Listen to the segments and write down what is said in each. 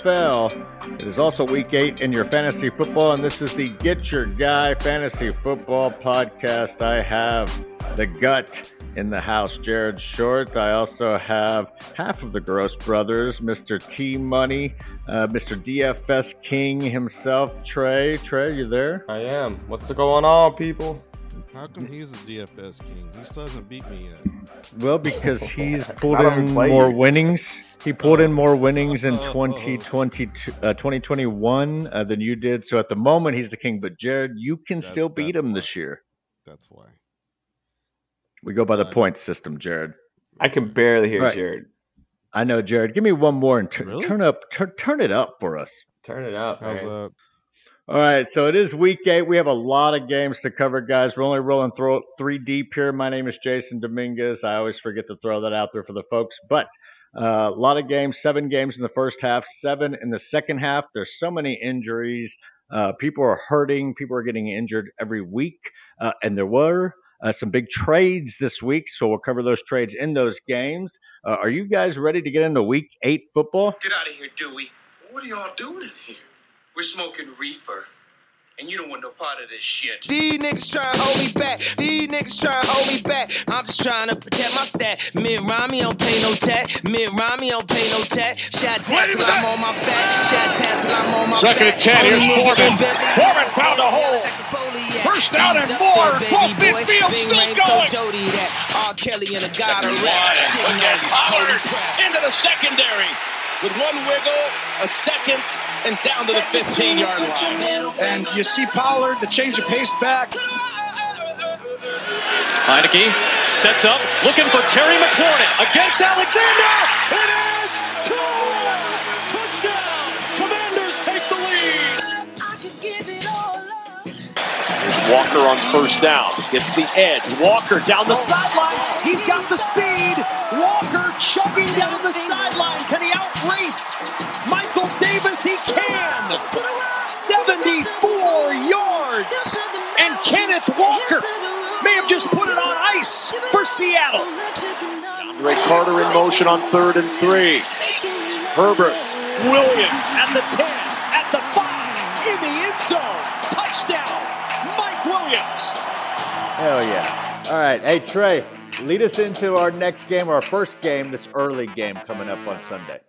NFL. It is also week eight in your fantasy football, and this is the Get Your Guy Fantasy Football podcast. I have the gut in the house, Jared Short. I also have half of the Gross Brothers, Mr. T Money, uh, Mr. DFS King himself, Trey. Trey, you there? I am. What's going on, people? How come he's the DFS king? He still hasn't beat me yet. Well, because he's pulled in more winnings. He pulled in more winnings in Oh. 2022, uh, 2021 uh, than you did. So at the moment, he's the king. But Jared, you can That- still beat him why. this year. That's why. We go by the Uh, point system, Jared. I can barely hear Right. Jared. I know, Jared. Give me one more and tu- Really? turn up, tur- turn it up for us. Turn it up. How's man. that? All right, so it is week eight. We have a lot of games to cover, guys. We're only rolling through three deep here. My name is Jason Dominguez. I always forget to throw that out there for the folks, but uh, a lot of games. Seven games in the first half, seven in the second half. There's so many injuries. Uh, people are hurting. People are getting injured every week, uh, and there were. Uh, some big trades this week, so we'll cover those trades in those games. Uh, are you guys ready to get into week eight football? Get out of here, Dewey. What are y'all doing in here? We're smoking reefer. And you don't want no part of this shit. These niggas tryna hold me back. These niggas tryna hold me back. I'm just tryna protect my stat. Mid Rami don't pay no tax. Mid Rami don't pay no tax. Shot tap till I'm on my back. Shot tap till I'm on my Second back. and 10, Only here's nigga Foreman. Foreman found a hole. First down He's and up more. there, Across baby boy. midfield, Bing still Rames going. So Jody that. R. Kelly and a god of Second rap. wide. Again, Pollard into the secondary with one wiggle, a second, and down to the 15 yard line. And you see Pollard, the change of pace back. Heineke sets up, looking for Terry McLaurin against Alexander. It is Walker on first down. Gets the edge. Walker down the sideline. He's got the speed. Walker chugging down the sideline. Can he outrace Michael Davis? He can. 74 yards. And Kenneth Walker may have just put it on ice for Seattle. Ray Carter in motion on third and three. Herbert. Williams at the 10, Hell yeah. All right. Hey, Trey, lead us into our next game, our first game, this early game coming up on Sunday.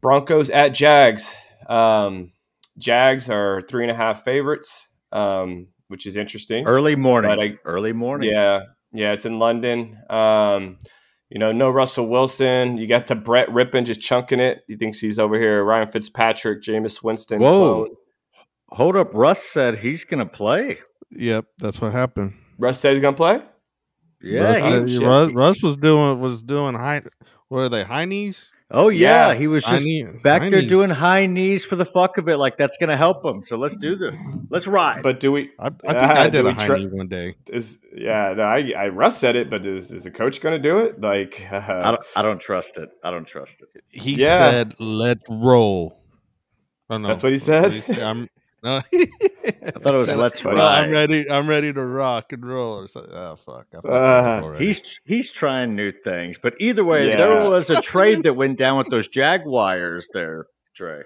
Broncos at Jags. Um, Jags are three and a half favorites, um, which is interesting. Early morning. But I- early morning. Yeah, yeah, it's in London. Um, you know, no Russell Wilson. You got the Brett Rypien just chunking it. He thinks he's over here. Ryan Fitzpatrick, Jameis Winston. Whoa. clone. Hold up. Russ said he's going to play. Yep, that's what happened. Russ said he's gonna play. Yeah. Russ, he- he- uh. Russ, Russ was doing was doing high. What are they? High knees. oh, yeah. Yeah. He was just knee- back there knees. doing high knees for the fuck of it. Like, that's going to help him. So let's do this. Let's ride. But do we? I, I think Ah, I did a high try- knee one day. Is yeah? No, I, I Russ said it, but is is the coach gonna do it? Like, I, don't, I don't trust it. I don't trust it. He Yeah. said, "Let's roll." Oh, no. That's what he said? did say? I'm, no. I thought it was let's funny. No, I'm ready. I'm ready to rock and roll. Or something. Oh fuck! I Uh. He's he's trying new things. But either way, Yeah. there was a trade that went down with those Jaguars there, Trey.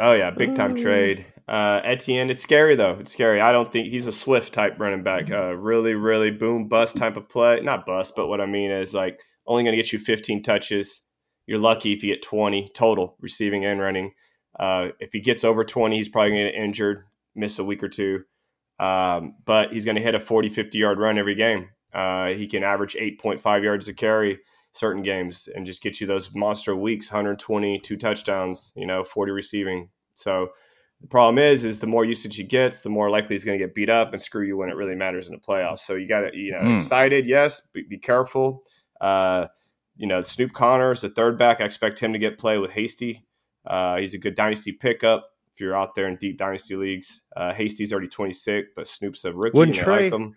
oh yeah, big time trade. Uh, Etienne, it's scary though. It's scary. I don't think he's a Swift type running back. Uh, really, really boom bust type of play. Not bust, but what I mean is like only going to get you 15 touches. You're lucky if you get 20 total receiving and running. Uh, if he gets over 20, he's probably going to get injured, miss a week or two. Um, but he's going to hit a 40, 50 yard run every game. Uh, he can average 8.5 yards a carry certain games and just get you those monster weeks 120, two touchdowns, you know, 40 receiving. So the problem is, is the more usage he gets, the more likely he's going to get beat up and screw you when it really matters in the playoffs. So you got to, you know, Hmm. excited, yes, but be careful. Uh, you know, Snoop Conner is the third back. I expect him to get play with Hasty. Uh, he's a good dynasty pickup if you're out there in deep dynasty leagues. Uh, Hasty's already 26, but Snoop's a rookie. Wouldn't I like Trey- him.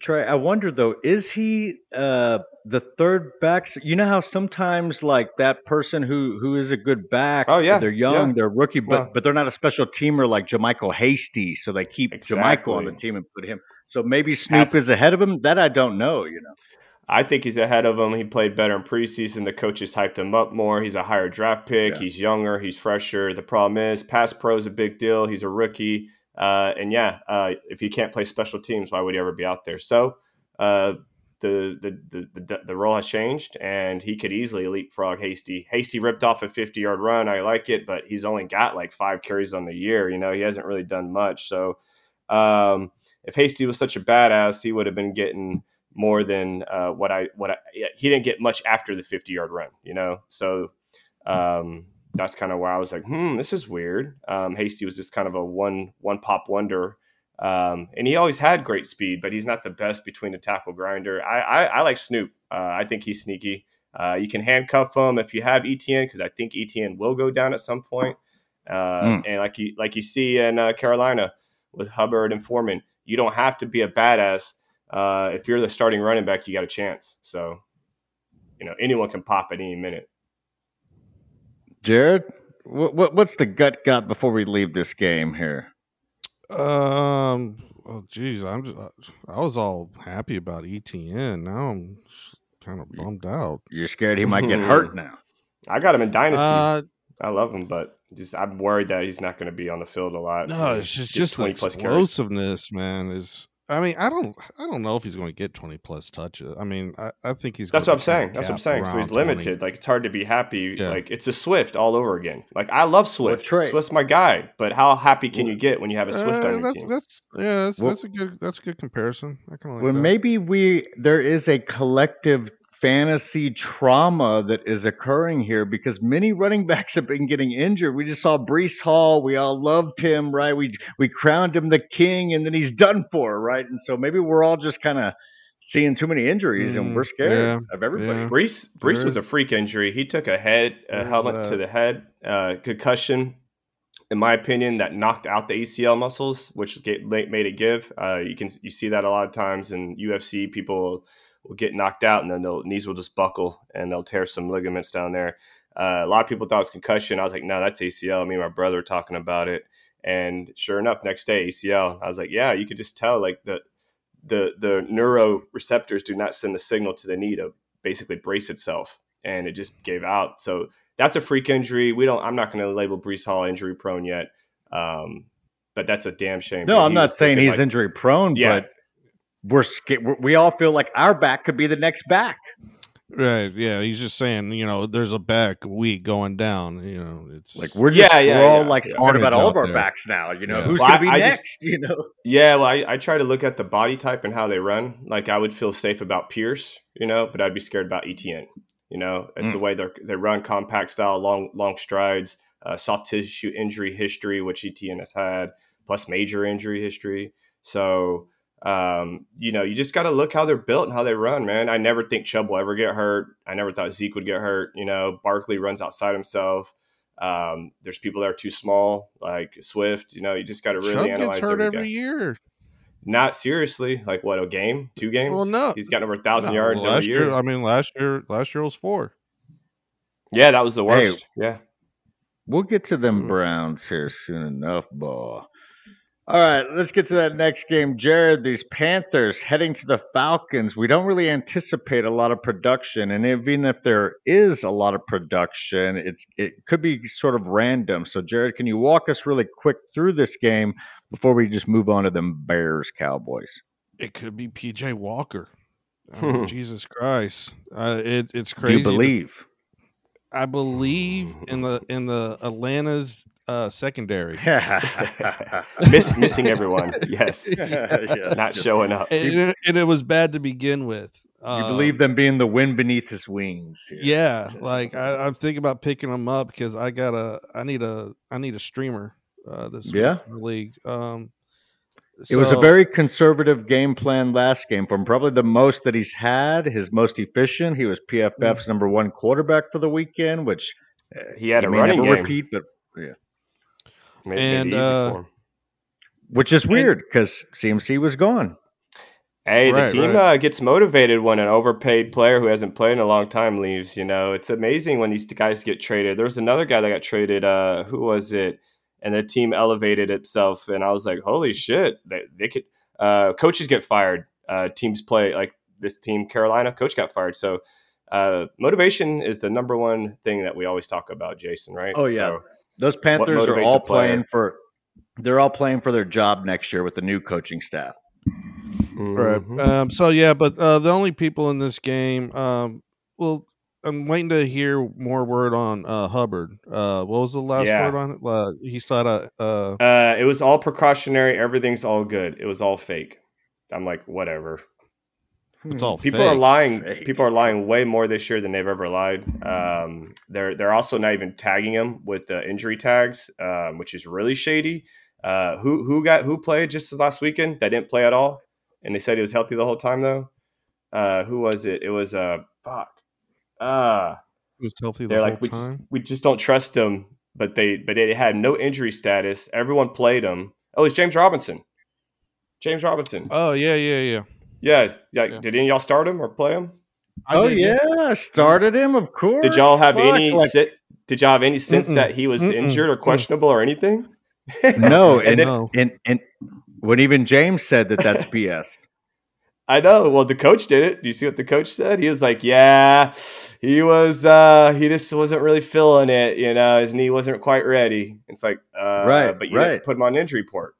Trey, I wonder though, is he uh, the third back? You know how sometimes like that person who who is a good back, Oh, yeah, they're young, yeah. they're rookie, but Yeah. but they're not a special teamer like JaMycal Hasty, so they keep JaMycal on the team and put him. So maybe Snoop Has- is ahead of him. That I don't know. You know, I think he's ahead of him. He played better in preseason. The coaches hyped him up more. He's a higher draft pick. Yeah. He's younger. He's fresher. The problem is, pass pro is a big deal. He's a rookie. Uh, and yeah, uh, if he can't play special teams, why would he ever be out there? So uh, the, the, the the the role has changed, and he could easily leapfrog Hasty. Hasty ripped off a 50 yard run. I like it, but he's only got like five carries on the year. You know, he hasn't really done much. So um, if Hasty was such a badass, he would have been getting more than uh, what I what I he didn't get much after the 50 yard run, you know. So um, that's kind of why I was like, hmm, this is weird. Um, Hasty was just kind of a one one pop wonder. Um, and he always had great speed, but he's not the best between the tackle grinder. I, I, I like Snoop. Uh, I think he's sneaky. Uh, you can handcuff him if you have Etienne because I think Etienne will go down at some point. Uh, Mm. And like you like you see in uh, Carolina with Hubbard and Foreman, you don't have to be a badass. Uh, if you're the starting running back, you got a chance. So, you know, anyone can pop at any minute. Jared, what, what what's the gut got before we leave this game here? Um. Oh, geez, I'm just. I was all happy about Etienne. Now I'm kind of bummed out. You're scared he might get hurt now. I got him in Dynasty. Uh, I love him, but just I'm worried that he's not going to be on the field a lot. no, it's just just the 20 plus carries. explosiveness, man. Is I mean, I don't, I don't know if he's going to get twenty plus touches. I mean, I, I think he's. That's gonna what I'm saying. That's what I'm saying. So he's around 20. limited. Like it's hard to be happy. Yeah. Like it's a Swift all over again. Like I love Swift. Trey- Swift's my guy. But how happy can you get when you have a Swift Uh, on your that's, team? that's yeah, that's, Well- that's a good that's a good comparison. I kind of like Well, that. maybe we there is a collective fantasy trauma that is occurring here because many running backs have been getting injured. We just saw Breece Hall. We all loved him, right? We we crowned him the king, and then he's done for, right? And so maybe we're all just kind of seeing too many injuries, and Mm, Mm-hmm. we're scared yeah, of everybody. yeah. Breece Breece was a freak injury. He took a head a There is helmet to the head, uh, concussion. In my opinion, that knocked out the ACL muscles, which get, made made it give. Uh, you can you see that a lot of times in UFC. People will get knocked out, and then the knees will just buckle, and they'll tear some ligaments down there. Uh, a lot of people thought it was concussion. I was like, no, that's ACL. Me and my brother were talking about it, and sure enough, next day ACL. I was like, yeah, you could just tell like the the the neuroreceptors do not send the signal to the knee to basically brace itself, and it just gave out. So that's a freak injury. We don't. I'm not going to label Breece Hall injury prone yet, um, but that's a damn shame. No. I'm not saying he's like- injury prone, Yeah. but we're scared. We all feel like our back could be the next back. Right. Yeah. He's just saying, you know, there's a back week going down. You know, it's Like we're just Yeah, yeah, we're all yeah, like yeah. scared about all of our there. backs now. You know Yeah. who's Well, going to I- be I next? just- you know. Yeah, well, I, I try to look at the body type and how they run. Like I would feel safe about Pierce, you know, but I'd be scared about Etienne. You know, it's Mm. the way they they run compact style, long long strides, uh, soft tissue injury history, which Etienne has had, plus major injury history. So, um, you know, you just got to look how they're built and how they run, man. I never think Chubb will ever get hurt. I never thought Zeke would get hurt. You know, Barkley runs outside himself. Um, there's people that are too small, like Swift. You know, you just got to really Chubb analyze gets hurt every every guy. year. Not seriously. Like what? A game? Two games? Well, no. He's got over a thousand No, yards last every year. I mean, last year, last year was four. yeah, that was the Hey. worst. Yeah. We'll get to them Mm. Browns here soon enough, boy. All right, let's get to that next game. Jared, these Panthers heading to the Falcons. We don't really anticipate a lot of production, and even if there is a lot of production, it's it could be sort of random. So, Jared, can you walk us really quick through this game before we just move on to them Bears Cowboys? It could be PJ Walker. Mean, Jesus Christ! Uh, it, it's crazy. Do you believe? I believe in the in the Atlanta's uh, secondary. Miss, missing everyone. Yes. Yeah. Not showing up. And, it, and it was bad to begin with. You Um, believe them being the wind beneath his wings. here. Yeah, like I, I'm thinking about picking them up because I got a I need a I need a streamer uh, this week Yeah? league. Um, It was a very conservative game plan last game from probably the most that he's had, his most efficient. He was PFF's number one quarterback for the weekend, which uh, He had a may running never game. repeat, but Made And, it easy uh, for him. which is weird because CMC was gone. Hey, the team right. Uh, gets motivated when an overpaid player who hasn't played in a long time leaves. You know, it's amazing when these guys get traded. There was another guy that got traded. Uh, who was it? And the team elevated itself, and I was like, "Holy shit!" They, they could. Uh, coaches get fired. Uh, teams play like this team, Carolina, coach got fired. So uh, motivation is the number one thing that we always talk about, Jason. Right? Oh yeah, So, those Panthers are all playing for. They're all playing for their job next year with the new coaching staff. Right. mhm. Um, so yeah, but uh, the only people in this game, um, well, I'm waiting to hear more word on uh, Hubbard. Uh, what was the last Yeah. word on it? Uh, he still had a. Uh, Uh, it was all precautionary. Everything's all good. It was all fake. I'm like, whatever. It's all People fake. are lying. People are lying way more this year than they've ever lied. Um, they're they're also not even tagging him with uh, injury tags, um, which is really shady. Uh, who who got who played just last weekend that didn't play at all, and they said he was healthy the whole time though. Uh, who was it? It was uh fuck. Uh He was healthy the they're whole like we just, we just don't trust him. But they but they had no injury status. Everyone played him. Oh, it's James Robinson. James Robinson. Oh yeah, yeah, yeah. Yeah, yeah. yeah. Did any of y'all start him or play him? I oh did, yeah, started him, of course. Did y'all have Fuck, any? like- si- did y'all have any sense Mm-mm. that he was Mm-mm. injured or questionable or anything? no, and and, then, No. and and when even James said that that's BS. I know. Well, the coach did it. Do you see what the coach said? He was like, "Yeah, he was. uh He just wasn't really feeling it. You know, his knee wasn't quite ready." It's like, uh, Right, but you right. didn't put him on injury report.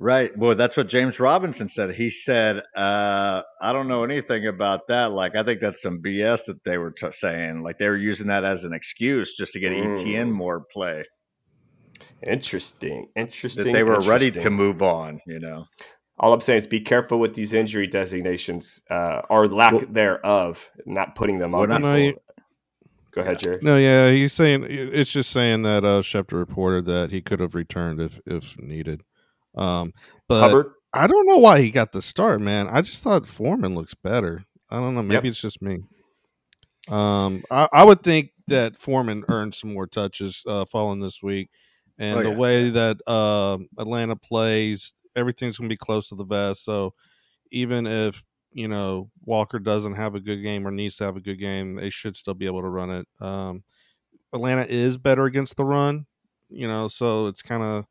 Right. Well, that's what James Robinson said. He said, uh, I don't know anything about that. Like, I think that's some BS that they were t- saying. Like, they were using that as an excuse just to get Mm. Etienne more play. Interesting. Interesting. That Interesting. they were ready to move on, you know? All I'm saying is be careful with these injury designations uh, or lack Well- thereof, not putting them on Well, people. no, you- Go ahead, Jerry. No, yeah, he's saying it's just saying that uh, Schefter reported that he could have returned if if needed. Um, but Hubbard. I don't know why he got the start, man. I just thought Foreman looks better. I don't know. Maybe Yep. it's just me. Um, I, I would think that Foreman earned some more touches uh, following this week, and Oh, the yeah. way that uh, Atlanta plays, everything's going to be close to the vest. So even if you know Walker doesn't have a good game or needs to have a good game, they should still be able to run it. Um, Atlanta is better against the run, you know, so it's kind of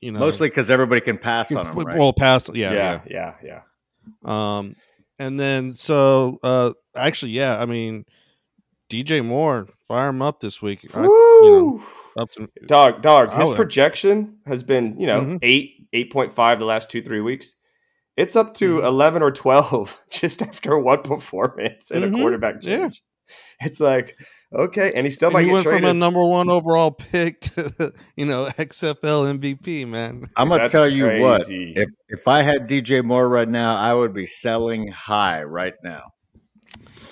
you know Mostly because everybody can pass on them, right? well past yeah yeah yeah, yeah, yeah. um, and then so uh, actually, yeah, I mean, DJ Moore, fire him up this week. I, you know, Woo! up to Dog, dog. His projection has been, you know, Mhm. eight, eight point five the last two, three weeks. It's up to Mhm. eleven or twelve just after one performance and Mhm. a quarterback Yeah. change. It's like okay, and he still and might you get went traded. from a number one overall pick to you know XFL MVP, man. I'm going to That's tell you what. If, if I had DJ Moore right now, I would be selling high right now.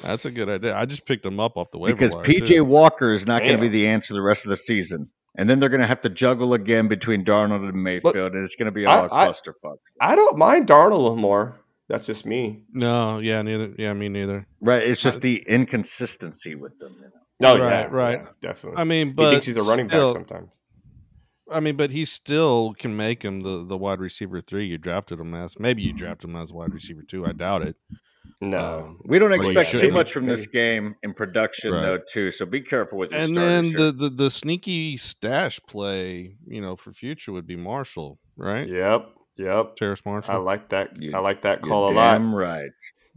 That's a good idea. I just picked him up off the waiver because PJ too. Walker is not going to be the answer the rest of the season. And then they're going to have to juggle again between Darnold and Mayfield, and it's going to be all a I- I- clusterfuck. I don't mind Darnold more. That's just me. No, yeah, neither. Yeah, me neither. Right? It's just the inconsistency with them. You know? No, Right, yeah, right. yeah, definitely. I mean, but he thinks he's a running still, back sometimes. I mean, but he still can make him the, the wide receiver three you drafted him as. Maybe you drafted him as wide receiver two. I doubt it. No, um, We don't expect too much from this game in production, Right. though, too. So be careful with your and then the, the the sneaky stash play, you know, for future would be Marshall, right? yep, yep. Terrace Marshall. I like that. You- I like that call a lot. right.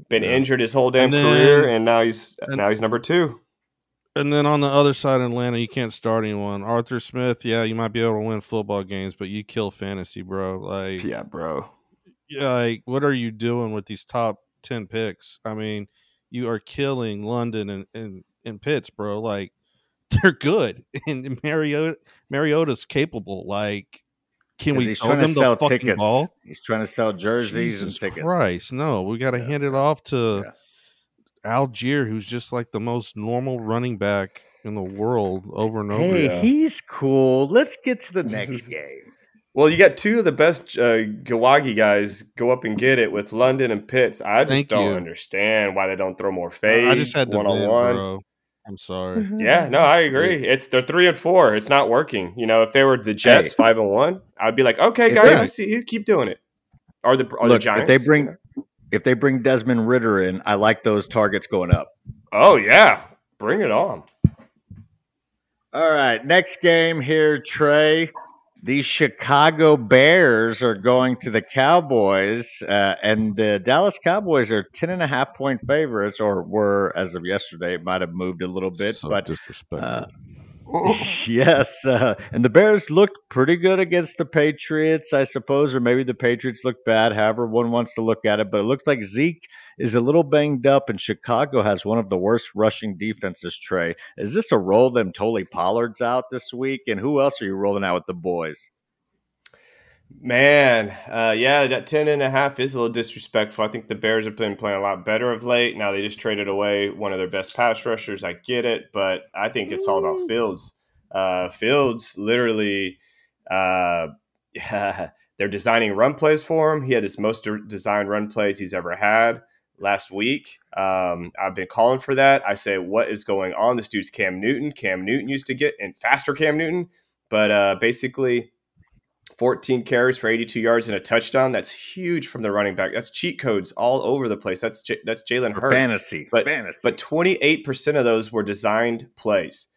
Been Yeah. injured his whole damn And then- career, and now he's and- now he's number two. And then on the other side of Atlanta, you can't start anyone. Arthur Smith, yeah, you might be able to win football games, but you kill fantasy, bro. Like, Yeah, bro. yeah, like what are you doing with these top ten picks? I mean, you are killing London and and, and Pitts, bro. Like they're good, and Mariota Mariota's capable. Like, can we he's throw trying to them sell the fucking tickets. ball? He's trying to sell jerseys Jesus and tickets. Christ, no, we got to Yeah. hand it off to Yeah. Allgeier, who's just like the most normal running back in the world over and over. Hey, Yeah. he's cool. Let's get to the next game. Well, you got two of the best uh, Gawagi guys go up and get it with London and Pitts. I just Thank don't you. understand why they don't throw more fades. I just had to one on vent, one. bro. I'm sorry. Yeah, no, I agree. It's they're three and four. It's not working. You know, if they were the Jets Hey. five and one, I'd be like, okay, If guys, they- I see you. Keep doing it. Are the are Look, the Giants? if they bring if they bring Desmond Ridder in, I like those targets going up. Oh yeah, bring it on. All right, next game here, Trey. the Chicago Bears are going to the Cowboys, uh, and the Dallas Cowboys are 10 and a half point favorites, or were as of yesterday. It might have moved a little bit, so but disrespectful. uh, yes, uh, and the Bears looked pretty good against the Patriots, I suppose, or maybe the Patriots looked bad. However, one wants to look at it, but it looks like Zeke is a little banged up, and Chicago has one of the worst rushing defenses. Trey, is this a roll? Them Tony Pollard's out this week, and who else are you rolling out with the boys? Man, uh, yeah, that 10 and a half is a little disrespectful. I think the Bears have been playing a lot better of late. Now they just traded away one of their best pass rushers. I get it, but I think it's all about Fields. Uh, Fields literally, uh, they're designing run plays for him. He had his most de- designed run plays he's ever had last week. Um, I've been calling for that. I say, what is going on? This dude's Cam Newton. Cam Newton used to get and faster Cam Newton, but uh, basically 14 carries for 82 yards and a touchdown. That's huge from the running back. That's cheat codes all over the place. That's J- that's Jalen Hurts. fantasy, But fantasy. but 28% of those were designed plays.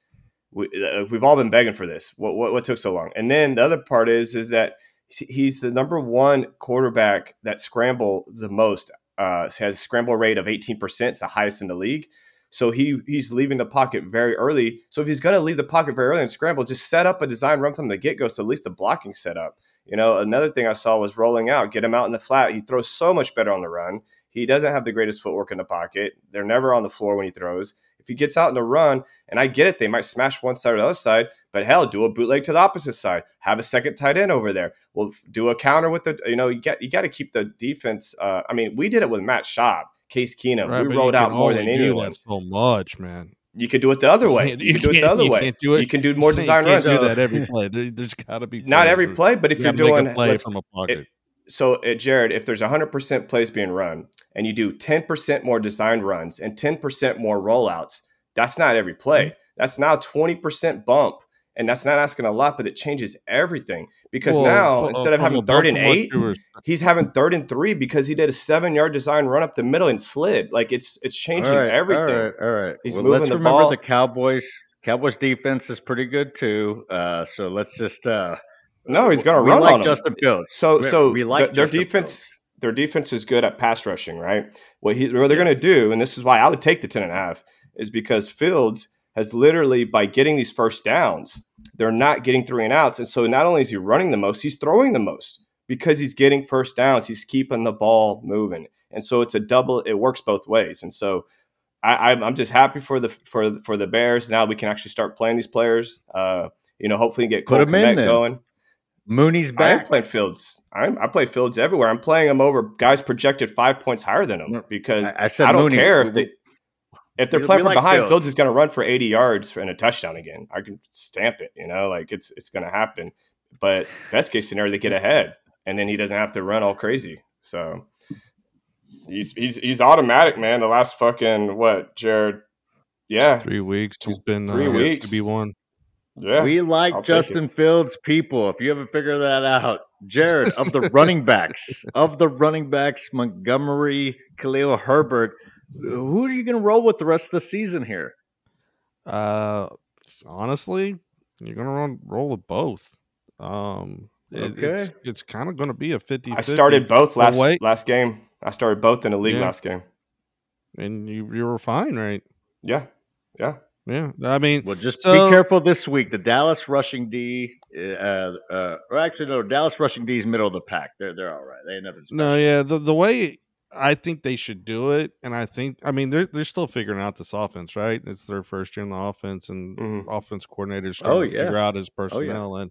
We, uh, we've all been begging for this. What, what what took so long? And then the other part is is that he's the number one quarterback that scramble the most. Uh, has a scramble rate of 18%. It's the highest in the league. So he he's leaving the pocket very early. So if he's going to leave the pocket very early and scramble, just set up a design run from the get go. So at least the blocking set up. You know, another thing I saw was rolling out, get him out in the flat. He throws so much better on the run. He doesn't have the greatest footwork in the pocket. They're never on the floor when he throws. If he gets out in the run, and I get it, they might smash one side or the other side, but hell, do a bootleg to the opposite side. Have a second tight end over there. Well, do a counter with the, you know, you get you got to keep the defense. Uh, I mean, we did it with Matt Schaub, Case Keenum. Right, we rolled out more than anyone. so much, man. You could do it the other way. can't- You, can do it the other you way. can't do it. You can do more Saying design you runs. do that every play. There, has got to be Not every play, but if you you're gotta a doing play from a pocket. so uh, Jared, if there's 100% plays being run and you do 10% more designed runs and 10% more rollouts, that's not every play. Mm-hmm. That's now 20% bump. And that's not asking a lot, but it changes everything. Because Well, now, fo- instead of having third and eight, he's having third and three because he did a seven yard design run up the middle and slid. Like it's it's changing all right, everything. All right, all right. He's well, moving let's the remember ball. the Cowboys. Cowboys defense is pretty good too. Uh, so let's just. Uh, No, he's going to we run like on him. Justin Fields. So We- so we like th- their Justin defense Fields. their defense is good at pass rushing, right? What he what they're going to do, and this is why I would take the ten and a half, is because Fields has literally by getting these first downs, they're not getting three and outs, and so not only is he running the most, he's throwing the most because he's getting first downs. He's keeping the ball moving, and so it's a double. It works both ways, and so. I, I'm I'm just happy for the for for the Bears. Now we can actually start playing these players. Uh, you know, hopefully get Cole in going. Mooney's back. I am playing Fields. I'm, I play Fields everywhere. I'm playing him over guys projected five points higher than him because I, I I, don't Mooney. care if they if they're we- playing we from like behind. Fields. Fields, is going to run for 80 yards and a touchdown again. I can stamp it. You know, like it's it's going to happen. But best case scenario, they get ahead, and then he doesn't have to run all crazy. So he's he's he's automatic, man. The last fucking what, Jared? Yeah, Three weeks. He's been Three uh, weeks. be one. yeah. We like I'll Justin Fields, people. If you haven't figured that out, Jared of the running backs, of the running backs, Montgomery, Khalil Herbert. Who are you going to roll with the rest of the season here? Uh, honestly, you're gonna run roll with both. Um, it- it's Okay. it's kind of gonna be a 50 I started both last wait. last game. I started both in the league Yeah. last game. and you you were fine, right? Yeah, yeah. Yeah, I mean, Well, just So- be careful this week. The Dallas rushing D, uh, uh, or actually, no, Dallas rushing D is middle of the pack. They're they're all right. They ain't nothing. special. no, yeah, the the way I think they should do it, and I think, I mean, they're they're still figuring out this offense, right? It's their first year in the offense, and Mhm. offense coordinators starting Oh, to figure out his Oh, yeah. personnel, and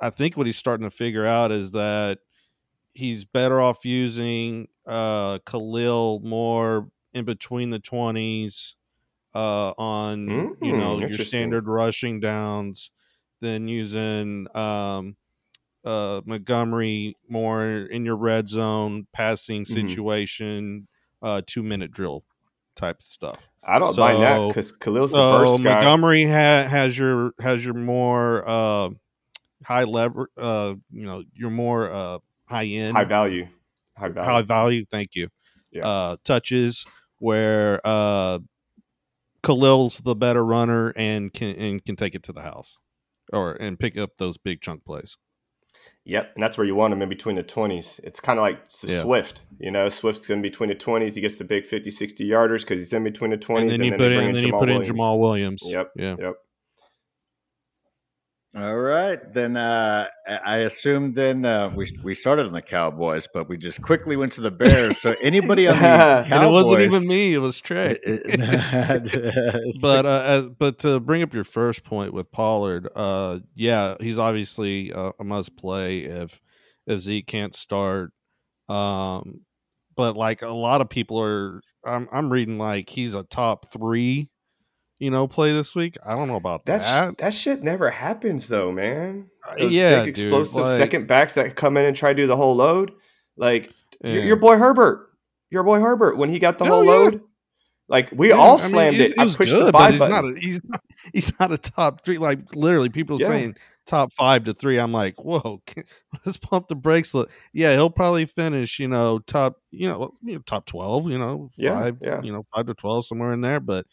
I think what he's starting to figure out is that he's better off using uh Khalil more in between the twenties uh on you Mm, know your standard rushing downs than using um uh Montgomery more in your red zone passing Mhm. situation uh two minute drill type stuff. I don't mind that because Khalil's the So first guy. Montgomery ha- has your has your more uh, high lever, uh, you know, your more uh, high end, high value, high value. high value. Thank you. Yeah. Uh, touches where uh, Khalil's the better runner and can and can take it to the house or and pick up those big chunk plays. Yep, and that's where you want him in between the 20s. It's kind of like Yeah. Swift. You know, Swift's in between the 20s. He gets the big 50, 60 yarders because he's in between the 20s. And then you put in, then you Jamaal put in Williams. Jamaal Williams. Yep. Yeah. Yep. All right, then uh, I assume then uh, we we started on the Cowboys, but we just quickly went to the Bears. So anybody on the Cowboys, And it wasn't even me; it was Trey. but but uh, as, but to bring up your first point with Pollard, uh, yeah, he's obviously a, a must play if if Zeke can't start. Um, but like a lot of people are, I'm I'm reading like he's a top three, you know, play this week. I don't know about That's, that. that shit never happens though, man. Uh, Those yeah, big dude, explosive like- second backs that come in and try to do the whole load. Like your, Yeah. your boy Herbert, your boy Herbert, when he got the Hell whole yeah. load, like we Yeah, all I mean, slammed it. I he's pushed good, the but buy he's button. not, a, he's not. He's not a top three. Like literally, people Yeah. saying top five to three. I'm like, whoa, let's pump the brakes. Yeah, he'll probably finish. You know, top. You know, top twelve. You know, Yeah, five. yeah. You know, five to twelve somewhere in there. But,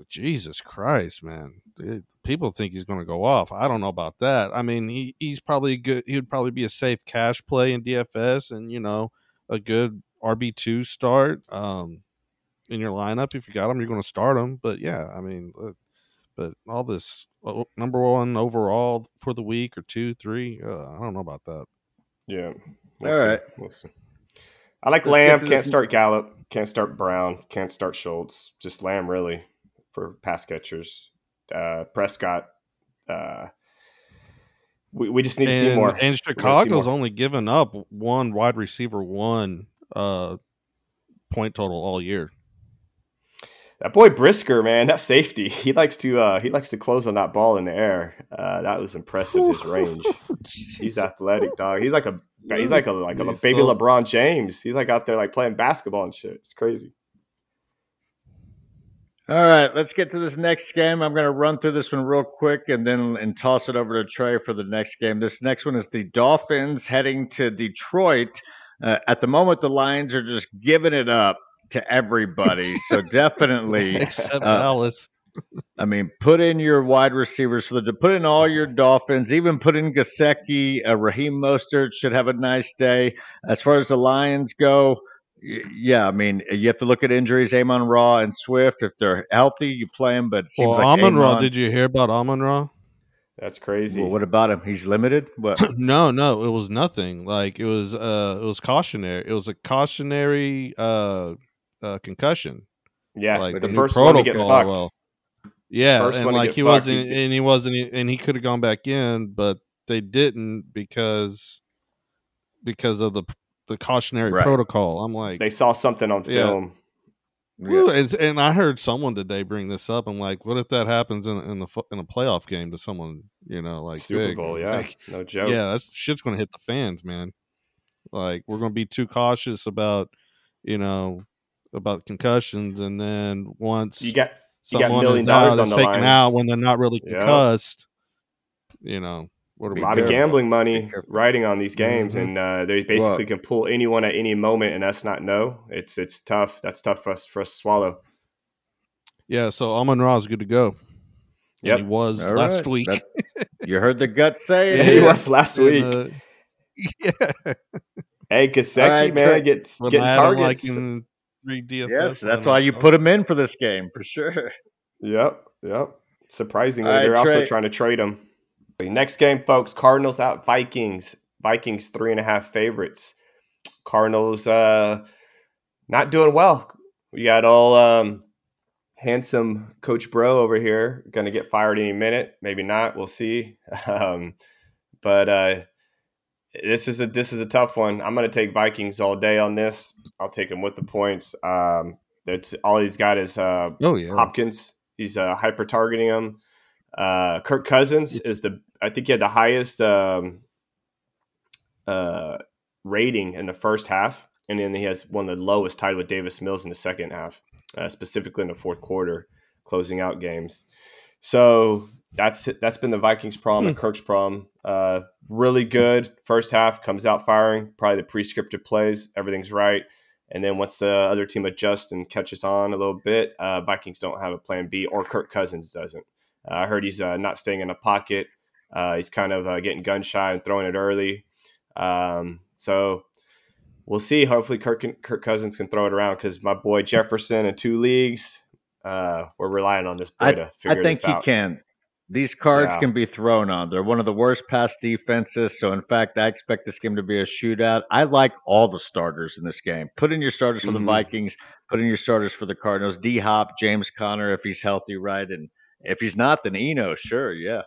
but Jesus Christ, man, it, people think he's going to go off. I don't know about that. I mean, he he's probably good. He would probably be a safe cash play in DFS, and you know, a good RB two start. Um, in your lineup. If you got him, you're going to start him. But yeah, I mean, uh, but all this uh, number one overall for the week or two, three, uh, I don't know about that. Yeah. All see. right. We'll see. I like Let's Lamb. Can't start Gallup. Can't start Brown. Can't start Schultz. Just Lamb really for pass catchers. Uh, Prescott. Uh, we, we just need to see more. and Chicago's more. only given up one wide receiver, one uh, point total all year. That boy Brisker, man, that safety. He likes to uh, he likes to close on that ball in the air. Uh, that was impressive. His range. He's athletic, dog. He's like a he's like a like a He's baby so- LeBron James. He's like out there like playing basketball and shit. It's crazy. All right, let's get to this next game. I'm going to run through this one real quick and then and toss it over to Trey for the next game. This next one is the Dolphins heading to Detroit. Uh, at the moment, the Lions are just giving it up to everybody. So definitely, Except uh, Dallas. I mean, put in your wide receivers for the to put in all your Dolphins. Even put in Gesicki. Uh, Raheem Mostert should have a nice day. As far as the Lions go, yeah, I mean, you have to look at injuries. Amon Ra and Swift. If they're healthy, you play them. But it seems Well, like Amon Ra, Amon- did you hear about Amon Ra? That's crazy. Well, what about him? He's limited. What? no, no, it was nothing. Like it was uh it was cautionary. It was a cautionary uh, uh concussion. yeah, like the new first one to get protocol, fucked. well. Yeah, First and like he fucked, wasn't he- and he wasn't and he could have gone back in, but they didn't because because of the the cautionary Right. protocol. I'm like They saw something on Yeah. film. Woo, and, and I heard someone today bring this up. I'm like, what if that happens in, in the in a playoff game to someone you know like Super big? Bowl, yeah, Like, no joke. yeah, that's shit's gonna hit the fans, man. Like we're gonna be too cautious about you know about concussions, and then once you got you got someone million is dollars out, on the taken line. out when they're not really concussed, you know a we lot of gambling Be money careful. riding on these games, Mhm. and uh, they basically Well- can pull anyone at any moment, and us not know. It's it's tough. That's tough for us for us to swallow. Yeah, so Amon Ra is good to go. Yeah, he was All last right. week. That- you heard the gut say Yeah, he was last And, week. uh, yeah, hey, Gesicki, All right, man, Trey. gets getting I targets. like in three DFS. Yes, that's why know. you put him in for this game for sure. Yep, yep. Surprisingly, All right, they're also trying to trade him. Next game, folks. Cardinals out Vikings. Vikings three and a half favorites. Cardinals uh not doing well. We got all um handsome Coach Bro over here gonna get fired any minute. Maybe not. We'll see. Um, but uh this is a this is a tough one. I'm gonna take Vikings all day on this. I'll take them with the points. Um, that's all he's got is uh, Oh yeah, Hopkins. He's uh, hyper targeting him. Uh, Kirk Cousins is the I think he had the highest um, uh, rating in the first half, and then he has one of the lowest tied with Davis Mills in the second half, uh, specifically in the fourth quarter, closing out games. So that's that's been the Vikings' problem and Kirk's problem. Uh, really good first half, comes out firing, probably the prescriptive plays, everything's right. And then once the other team adjusts and catches on a little bit, uh, Vikings don't have a plan B, or Kirk Cousins doesn't. Uh, I heard he's uh, not staying in the pocket. Uh, he's kind of uh, getting gun shy and throwing it early. Um, so we'll see. Hopefully, Kirk, Kirk Cousins can throw it around because my boy Jefferson in two leagues, uh, we're relying on this boy I, to figure I think he out. can. These cards Yeah. can be thrown on. They're one of the worst pass defenses. So, in fact, I expect this game to be a shootout. I like all the starters in this game. Put in your starters for the Mhm. Vikings. Put in your starters for the Cardinals. D Hop, James Conner, if he's healthy, right? And if he's not, then Eno, sure, yeah.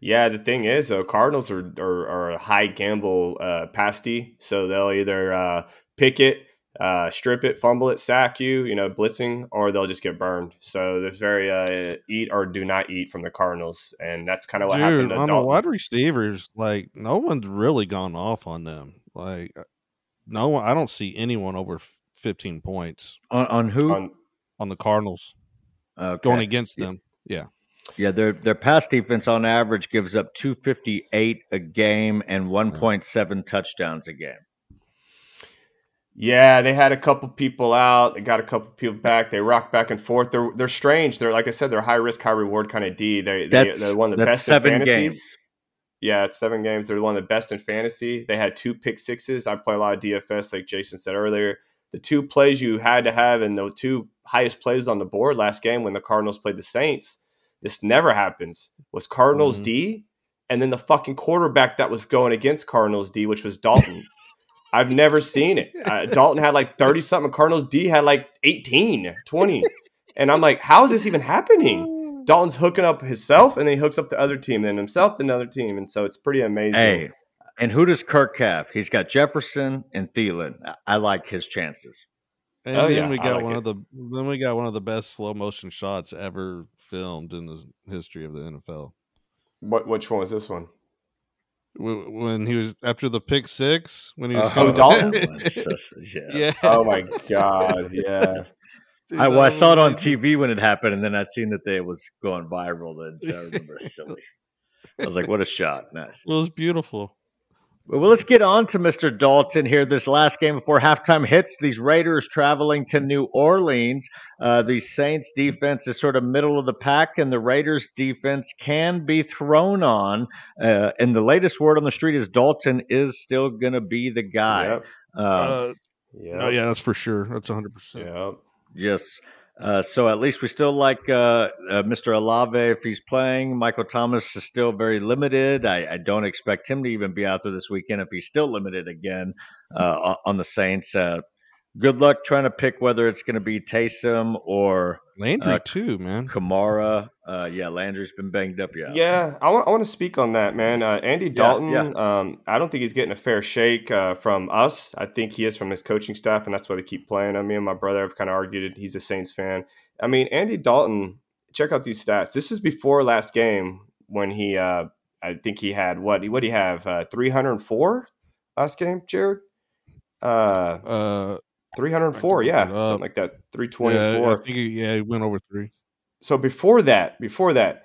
Yeah, the thing is, though, Cardinals are are, are a high gamble uh, pasty, so they'll either uh, pick it, uh, strip it, fumble it, sack you, you know, blitzing, or they'll just get burned. So there's very uh, eat or do not eat from the Cardinals, and that's kind of what happened Dude, to on the Dalton. wide receivers, like no one's really gone off on them. Like uh, no one, I don't see anyone over 15 points On, on who? On- on the Cardinals Okay. going against them. Yeah. Yeah, their their pass defense on average gives up 258 a game and 1.7 touchdowns a game. Yeah, they had a couple people out. They got a couple people back. They rock back and forth. They're they're strange. They're like I said, they're high risk, high reward kind of D. They, they That's- they're one of the best seven in fantasies. games. Yeah, it's seven games. They're one of the best in fantasy. They had two pick sixes. I play a lot of DFS, like Jason said earlier. The two plays you had to have and the two highest plays on the board last game when the Cardinals played the Saints. This never happens. Was Cardinals Mhm. D, and then the fucking quarterback that was going against Cardinals D, which was Dalton. I've never seen it. Uh, Dalton had like 30 something. Cardinals D had like 18, 20. And I'm like, how is this even happening? Dalton's hooking up himself and then he hooks up the other team, then himself, then another team. And so it's pretty amazing. Hey, and who does Kirk have? He's got Jefferson and Thielen. I like his chances. And Oh, then yeah, we got like one it. of the then we got one of the best slow motion shots ever filmed in the history of the NFL. What which one was this one? When he was after the pick six, when he was Uh, coming Dalton? just- yeah. yeah. Oh my god, yeah. Dude, I, well, I saw it on. TV when it happened, and then I'd seen that they, it was going viral. Then so I remember. I was like, "What a shot! Nice." It was beautiful. Well, let's get on to Mr. Dalton here. This last game before halftime hits, these Raiders traveling to New Orleans. Uh, the Saints defense is sort of middle of the pack, and the Raiders defense can be thrown on. Uh, and the latest word on the street is Dalton is still going to be the guy. Yep. Uh, Uh, Yep. Oh yeah, that's for sure. That's hundred percent. Yep. Yes. Uh, so at least we still like uh, uh, Mr. Olave if he's playing. Michael Thomas is still very limited. I, I don't expect him to even be out there this weekend if he's still limited again uh, on the Saints. Good luck trying to pick whether it's going to be Taysom or Landry Uh, too, man. Kamara. Uh, yeah, Landry's been banged up. Yeah. Yeah, I want I want to speak on that, man. Uh, Andy Dalton, yeah. Um, I don't think he's getting a fair shake uh, from us. I think he is from his coaching staff, and that's why they keep playing him. Me and my brother have kind of argued it. He's a Saints fan. I mean, Andy Dalton. Check out these stats. This is before last game when he, uh, I think he had what? What do he have? Uh, Three hundred and four last game, Jared. Uh, Uh, three hundred and four. Yeah, up. something like that. 324. yeah, I think he, yeah, he went over three. so before that, before that,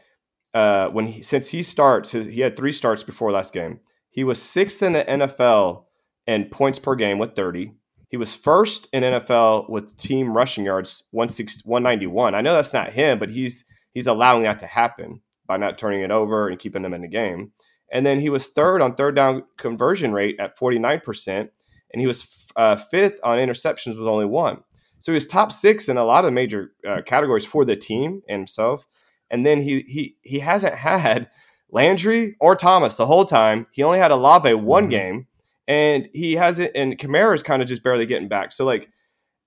uh, when he since he starts, his, he had three starts before last game. He was sixth in the NFL in points per game with 30. He was first in NFL with team rushing yards 160 191. I know that's not him, but he's he's allowing that to happen by not turning it over and keeping them in the game. And then he was third on third down conversion rate at 49%, and he was uh, fifth on interceptions with only one. So he was top six in a lot of major uh, categories for the team and himself. And then he he he hasn't had Landry or Thomas the whole time. He only had Olave one Mhm. game, and he hasn't. And Kamara's kind of just barely getting back. So like,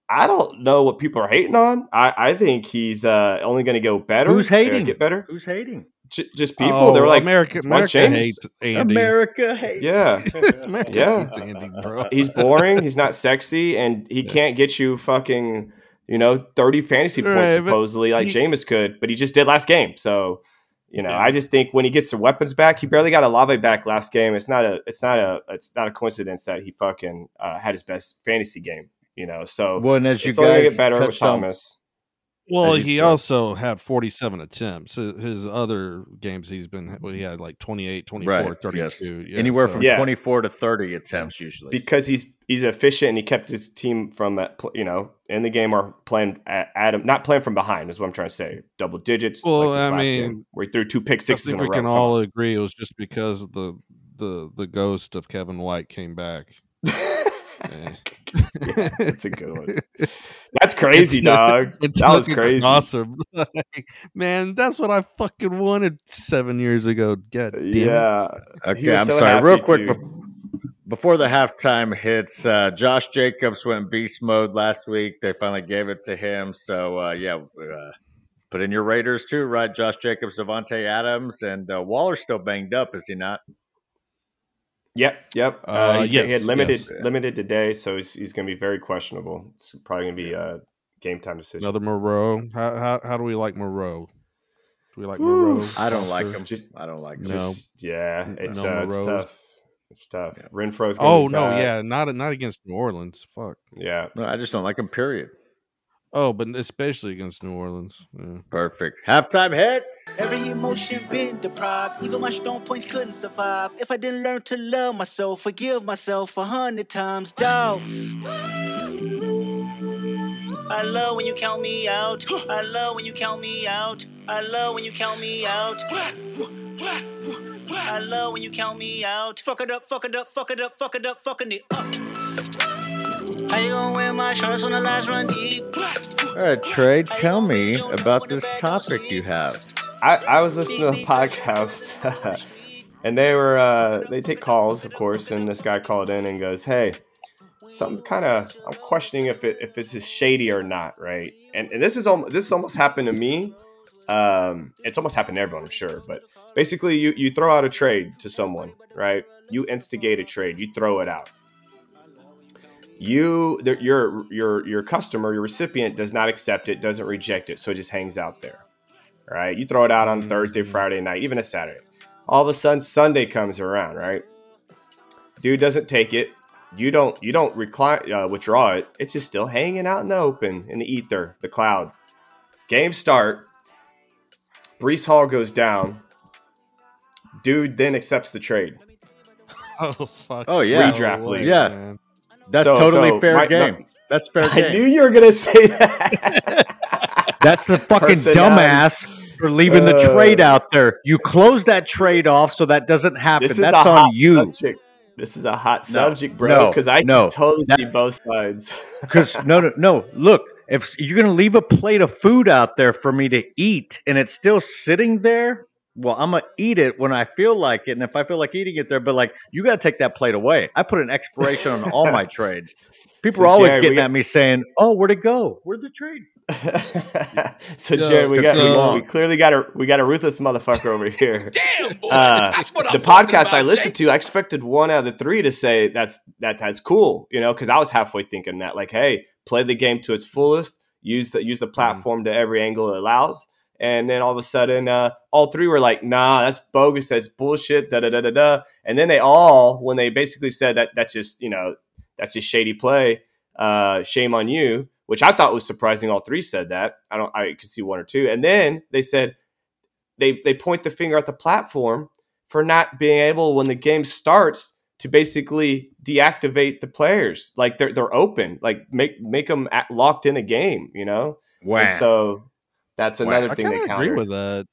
I don't know what people are hating on. I I think he's uh, only going to go better. Who's hating? Get better. Who's hating? J- just people. Oh, They're like America. America James. hates Andy. America hates. Yeah. America Yeah. hates Andy, bro. he's boring. He's not sexy, and he Yeah. can't get you fucking you know thirty fantasy points Right, but supposedly like he- Jameis could, but he just did last game. So you know, Yeah. I just think when he gets the weapons back, he barely got Olave back last game. It's not a it's not a it's not a coincidence that he fucking uh, had his best fantasy game. You know, so Well, and as you it's only guys get better with touched on, Thomas. Well, he said. also had 47 attempts. His- His other games, he's been well, he had like 28, 24, Right, yes. 32. Yeah, Anywhere so- from Yeah. 24 to 30 attempts usually. because he's he's efficient and he kept his team from that you know in the game or playing at, at him not playing from behind is what I'm trying to say double digits Well, like I last mean, game, where he threw two pick sixes. I think in a we row can Come all on. agree it was just because of the the the ghost of Kevin White came back. Eh. yeah, that's a good one that's crazy It's dog It's that was crazy Awesome, Like, man. That's what I fucking wanted seven years ago. God damn it. yeah Okay, I'm so sorry. Real quick, to. before the halftime hits, uh, Josh Jacobs went beast mode last week. They finally gave it to him. So, uh, yeah, uh, put in your Raiders too, right? Josh Jacobs, Davante Adams, and uh, Waller's still banged up, is he not? Yep, yep. Uh, Uh, he, he had limited yes. limited today, so he's, he's going to be very questionable. It's probably going to be a game time decision. Another Moreau. How, how how do we like Moreau? Do we like Whew. Moreau? I don't like him. Just- I don't like him. No. Just- yeah, it's No uh, it's tough. It's tough. Renfrow's. Oh be no, back. yeah, not not against New Orleans. Fuck. yeah. No, I just don't like him, period. Oh, but especially against New Orleans. Yeah. Perfect. Halftime hit. Every emotion been deprived. Even my strong points couldn't survive. If I didn't learn to love myself, forgive myself a hundred times, dog. I love when you count me out. I love when you count me out. I love when you count me out. I love when you count me out. Fuck it up, fuck it up, fuck it up, fuck it up, fucking it up. How you gonna wear my shorts when the lights run deep? All right, Trey, tell me about this topic you have. I, I was listening to a podcast, and they were uh, they take calls, of course, and this guy called in and goes, "Hey, something kind of I'm questioning if it if this is shady or not, right?" And and this is almost this almost happened to me. Um, it's almost happened to everyone, I'm sure, but basically, you you throw out a trade to someone, right? You instigate a trade, you throw it out. You, your your your customer, your recipient does not accept it, doesn't reject it, so it just hangs out there right? You throw it out on Thursday, Friday night, even a Saturday. All of a sudden, Sunday comes around, right? Dude doesn't take it. You don't. You don't recline, uh, withdraw it. It's just still hanging out in the open, in the ether, the cloud. Game start. Breece Hall goes down. Dude then accepts the trade. Oh fuck. Oh, yeah. Redraft league. Yeah. man. That's So- totally so fair my- game. no- That's fair game. I game. knew you were gonna say that. That's the fucking dumbass for leaving the Uh, trade out there. You close that trade off so that doesn't happen. this is That's a on hot you. subject. This is a hot No, subject, bro. no, Because I no, totally see both sides. Because no, no, no. Look, if you're gonna leave a plate of food out there for me to eat, and it's still sitting there, well, I'm gonna eat it when I feel like it, and if I feel like eating it there, but like you gotta take that plate away. I put an expiration on all my trades. People So, are always Jerry, getting got- at me saying, "Oh, where'd it go? Where'd the trade?" so Yeah, Jared, we got so- we, we clearly got a we got a ruthless motherfucker over here. Damn, boy. Uh, That's what the I'm talking podcast I listened Jay. to, I expected one out of the three to say that's that that's cool, you know, because I was halfway thinking that like, hey, play the game to its fullest, use the use the platform to every angle it allows, and then all of a sudden, uh, all three were like, nah, that's bogus, that's bullshit, da da da da da, and then they all, when they basically said that that's just you know that's just shady play, uh, shame on you, which I thought was surprising. All three said that. I don't, I could see one or two, and then they said they they point the finger at the platform for not being able when the game starts to basically deactivate the players like they're they're open like make make them at, locked in a game you know Wow. and so that's Wow. another I thing kind they agree with that.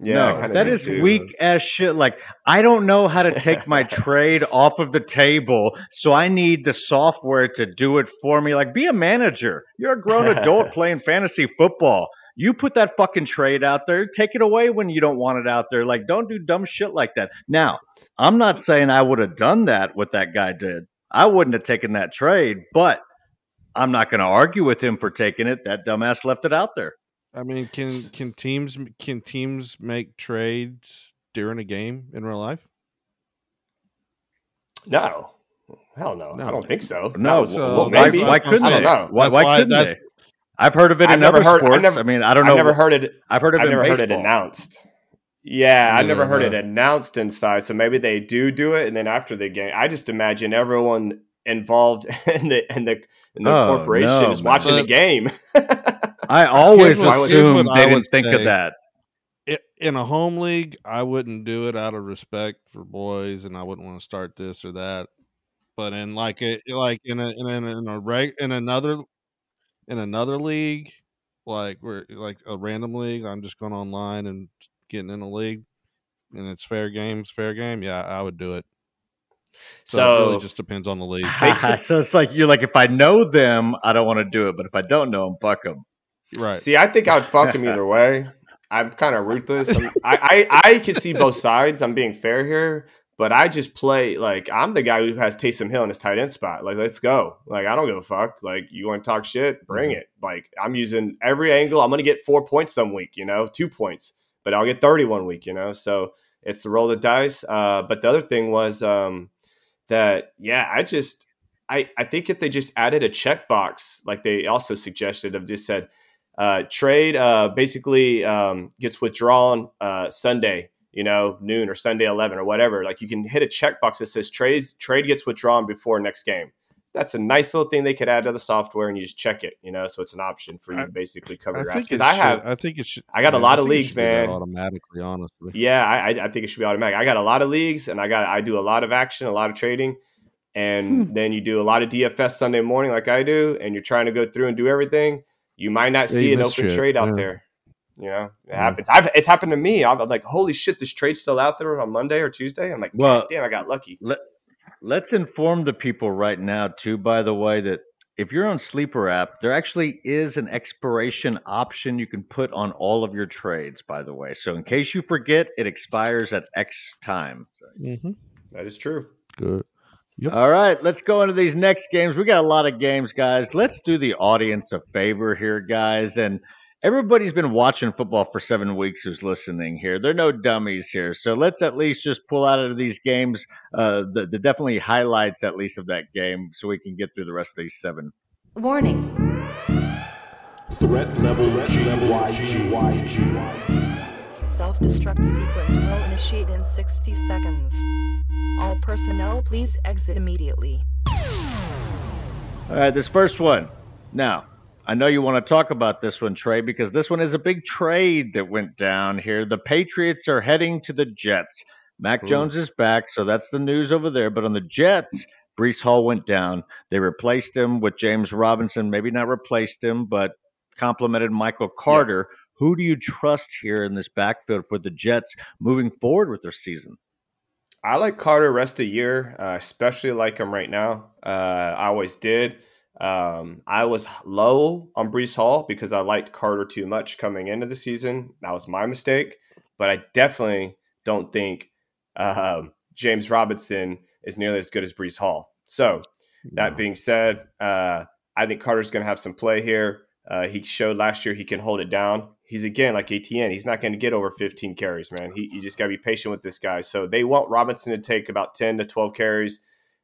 yeah no, that is too. weak as shit. Like I don't know how to take my trade off of the table, so I need the software to do it for me. Like, be a manager. You're a grown adult playing fantasy football. You put that fucking trade out there. Take it away when you don't want it out there. Like, don't do dumb shit like that. Now, I'm not saying I would have done that. What that guy did, I wouldn't have taken that trade. But I'm not going to argue with him for taking it. That dumbass left it out there. I mean, can can teams can teams make trades during a game in real life? no hell no, No. I don't think so No, so uh, well, why, maybe why couldn't I they? don't know Why, That's why why- couldn't that's- they? I've heard of it I've in never other heard- I've sports. never- I mean, I don't know. I've never heard it I've heard of I've it in never heard it announced. Yeah, I've never heard have it announced inside. So maybe they do do it, and then after the game, I just imagine everyone involved in the in the in the Oh, corporation no, is man. watching the game. I always Here's what- here's assumed they I didn't would think of that. I- in a home league, I wouldn't do it out of respect for boys, and I wouldn't want to start this or that. But in like a like in a in a, in a reg, in another in another league, like we're like a random league, I'm just going online and getting in a league, and it's fair games, fair game. Yeah, I would do it. So, it really just depends on the league. so it's like you're like, if I know them, I don't want to do it, but if I don't know them, fuck them. Right. see, I think I'd fuck him either way. I'm kind of ruthless. I'm, I, I I can see both sides. I'm being fair here, but I just play like I'm the guy who has Taysom Hill in his tight end spot. Like, let's go. Like, I don't give a fuck. Like, you want to talk shit? Bring Mm-hmm. it. Like, I'm using every angle. I'm gonna get four points some week, you know, two points, but I'll get thirty one week, you know. So it's the roll of the dice. Uh, but the other thing was um, that yeah, I just I I think if they just added a checkbox like they also suggested of just said uh, trade uh, basically um, gets withdrawn uh, Sunday, you know, noon or Sunday eleven or whatever. Like you can hit a checkbox that says trades trade gets withdrawn before next game. That's a nice little thing they could add to the software, and you just check it, you know. So it's an option for you to basically cover I your ass. Because it I should- have, I think it should. I got a lot I of think it leagues, should do that man. Automatically, honestly. Yeah, I, I I think it should be automatic. I got a lot of leagues, and I got I do a lot of action, a lot of trading, and then you do a lot of DFS Sunday morning, like I do, and you're trying to go through and do everything. You might not see you an open shit, trade out yeah. there. You know, it Yeah. happens. I've it's happened to me. I'm like, holy shit, this trade's still out there on Monday or Tuesday. I'm like, Well- damn, I got lucky. Let, let's inform the people right now, too, by the way, that if you're on Sleeper app, there actually is an expiration option you can put on all of your trades, by the way. So in case you forget, it expires at X time. Mm-hmm. That is true. Good. Yep. All right, let's go into these next games. We got a lot of games, guys. Let's do the audience a favor here, guys. And everybody's been watching football for seven weeks who's listening here. They're no dummies here. So let's at least just pull out of these games uh, the, the definitely highlights, at least, of that game so we can get through the rest of these seven. Warning. Threat level GYGYGY. Self-destruct sequence will initiate in 60 seconds. All personnel please exit immediately. All right, this first one. Now, I know you want to talk about this one, Trey, because this one is a big trade that went down here. The Patriots are heading to the Jets. Mac Ooh. Jones is back, so that's the news over there. But on the Jets, Breece Hall went down. They replaced him with James Robinson. Maybe not replaced him, but complimented Michael Carter. Who do you trust here in this backfield for the Jets moving forward with their season? I like Carter rest of the year, uh, especially like him right now. Uh, I always did. Um, I was low on Breece Hall because I liked Carter too much coming into the season. That was my mistake. But I definitely don't think um, James Robinson is nearly as good as Breece Hall. So that being said, uh, I think Carter's going to have some play here. Uh, he showed last year he can hold it down. He's again like Etienne. He's not going to get over 15 carries, man. He, you just got to be patient with this guy. So they want Robinson to take about 10 to 12 carries,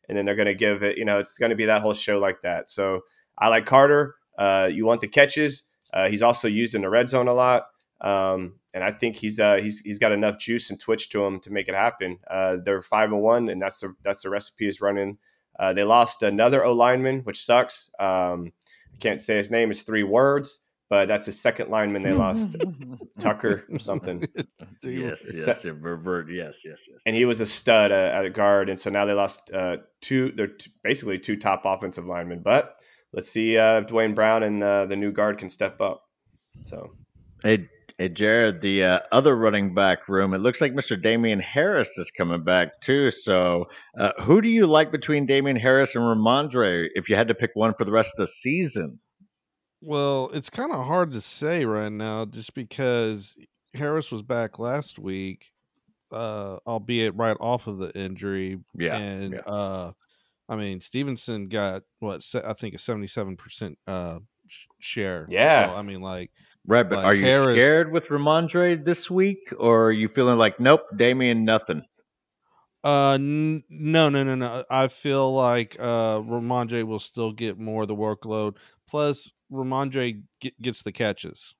and then they're going to give it. You know, it's going to be that whole show like that. So I like Carter. Uh, you want the catches. Uh, he's also used in the red zone a lot, um, and I think he's uh, he's he's got enough juice and twitch to him to make it happen. Uh, they're five and one, and that's the that's the recipe is running. Uh, they lost another O lineman, which sucks. Um, I can't say his name. It's three words, but that's his second lineman they lost, Tucker or something. yes, yes, So- revert, yes, yes, yes. and he was a stud uh, at a guard, and so now they lost uh, two. They're t- basically two top offensive linemen. But let's see uh, if Duane Brown and uh, the new guard can step up. So Hey, hey, Jared, the uh, other running back room, it looks like Mr. Damien Harris is coming back too. So, uh, who do you like between Damien Harris and Rhamondre if you had to pick one for the rest of the season? Well, it's kind of hard to say right now just because Harris was back last week, uh, albeit right off of the injury. Yeah, And, yeah. uh, I mean, Stevenson got what I think a 77% uh, share. Yeah. So, I mean, like, Right, but Like are you Harris- scared with Rhamondre this week, or are you feeling like, nope, Damien, nothing? Uh, n- no, no, no, no. I feel like uh, Rhamondre will still get more of the workload. Plus, Rhamondre get, gets the catches.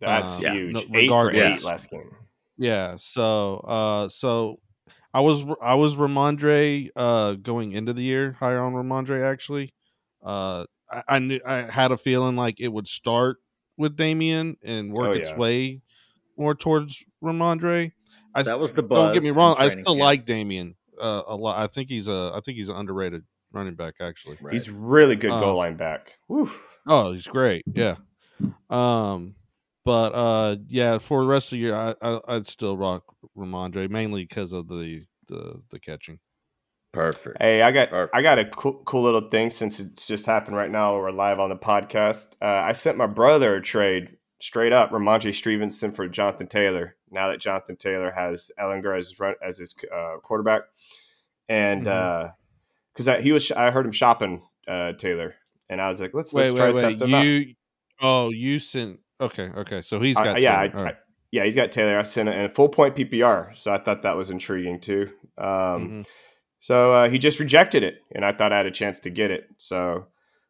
that's Uh, huge. no- eight for regardless. eight last game. Yeah. So, uh, so I was I was Rhamondre uh going into the year higher on Rhamondre actually. Uh, I, I knew I had a feeling like it would start with Damien and work Oh, its yeah. way more towards Rhamondre. I That was the don't get me wrong. I still camp. like Damien uh, a lot. I think he's a I think he's an underrated running back actually. Right. He's really good Um, goal line back. Whew. Oh, he's great. Yeah. Um, but uh, yeah, for the rest of the year, I, I I'd still rock Rhamondre mainly because of the the the catching. perfect. Hey, I got Perfect. I got a cool, cool little thing since it's just happened right now. We're live on the podcast. Uh, I sent my brother a trade straight up, Rhamondre Stevenson for Jonathan Taylor. Now that Jonathan Taylor has Ehlinger as his run, as his uh, quarterback, and because he was, I heard him shopping uh, Taylor, and I was like, let's Wait, let's try wait, to wait. test him out. Oh, you sent okay, okay. So he's I- got yeah, Taylor. I- All right. I- yeah, he's got Taylor. I sent it and full point PPR, so I thought that was intriguing too. Um, Mhm. So uh, he just rejected it, and I thought I had a chance to get it. So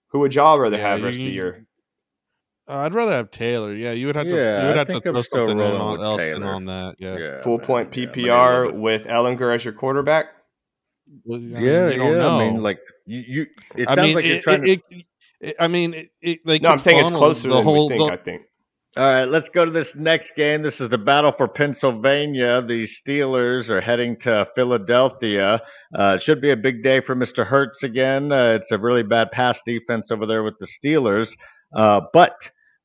who would y'all rather Yeah, have rest of you- the year? Uh, I'd rather have Taylor. Yeah, you would have to. Yeah, you would I have to think I'm throw still something in on with else in Taylor. on that. Yeah, Yeah, Full man. point Yeah, I mean, PPR a little with Ehlinger as your quarterback. Well, I mean, Yeah, you don't yeah. know. I mean, like you, you it I sounds mean, like you're it, trying to. it, it, it- I mean, it, it, they No, I'm saying it's funnel closer the than whole. we think. the- I think. All right, let's go to this next game. This is the battle for Pennsylvania. The Steelers are heading to Philadelphia. Uh, it should be a big day for Mr. Hurts again. Uh, it's a really bad pass defense over there with the Steelers. Uh, but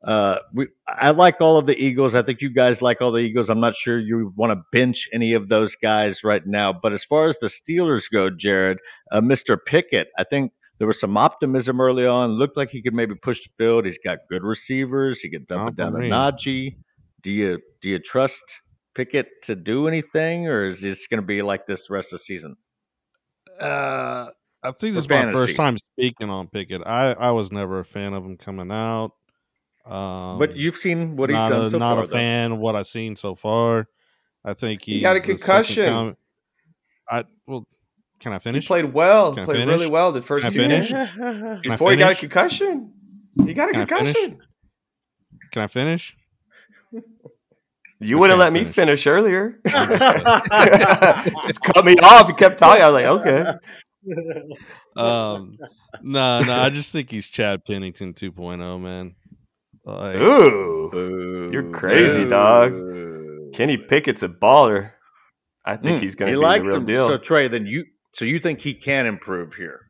uh, we, I like all of the Eagles. I think you guys like all the Eagles. I'm not sure you want to bench any of those guys right now. But as far as the Steelers go, Jared, uh, Mr. Pickett, I think there was some optimism early on. Looked like he could maybe push the field. He's got good receivers. He could dump Not it down for to. Najee. Do you do you trust Pickett to do anything, or is this going to be like this the rest of the season? Uh, I think For this is my first time speaking on Pickett. I, I was never a fan of him coming out. Um, but you've seen what he's not done a, so not far. a though. fan of what I've seen so far. I think He he's got a concussion. com- I well, can I He finish? played well. Can played really well the first Can two finish? games. Can Before he got a concussion, he got a Can I concussion. Can I finish? You wouldn't Okay, let me finish. finish earlier. Just cut me off. He kept talking. I was like, okay. Um, no, no. I just think he's Chad Pennington 2.0, man. Like, Ooh, Boo, You're crazy, boo. dog. Kenny Pickett's a baller. I think Mm, he's going he to be the likes real him. deal. So Trey, then you so you think he can improve here?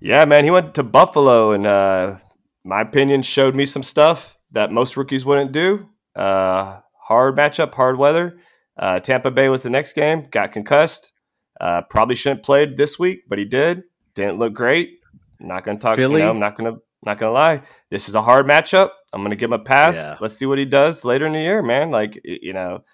Yeah, man, he went to Buffalo and uh my opinion showed me some stuff that most rookies wouldn't do. Uh hard matchup, hard weather. Uh Tampa Bay was the next game, got concussed. Uh probably shouldn't have played this week, but he did. Didn't look great. not going to talk, Philly? you know, I'm not going to not going to lie. This is a hard matchup. I'm going to give him a pass. Yeah. Let's see what he does later in the year, man. Like, you know,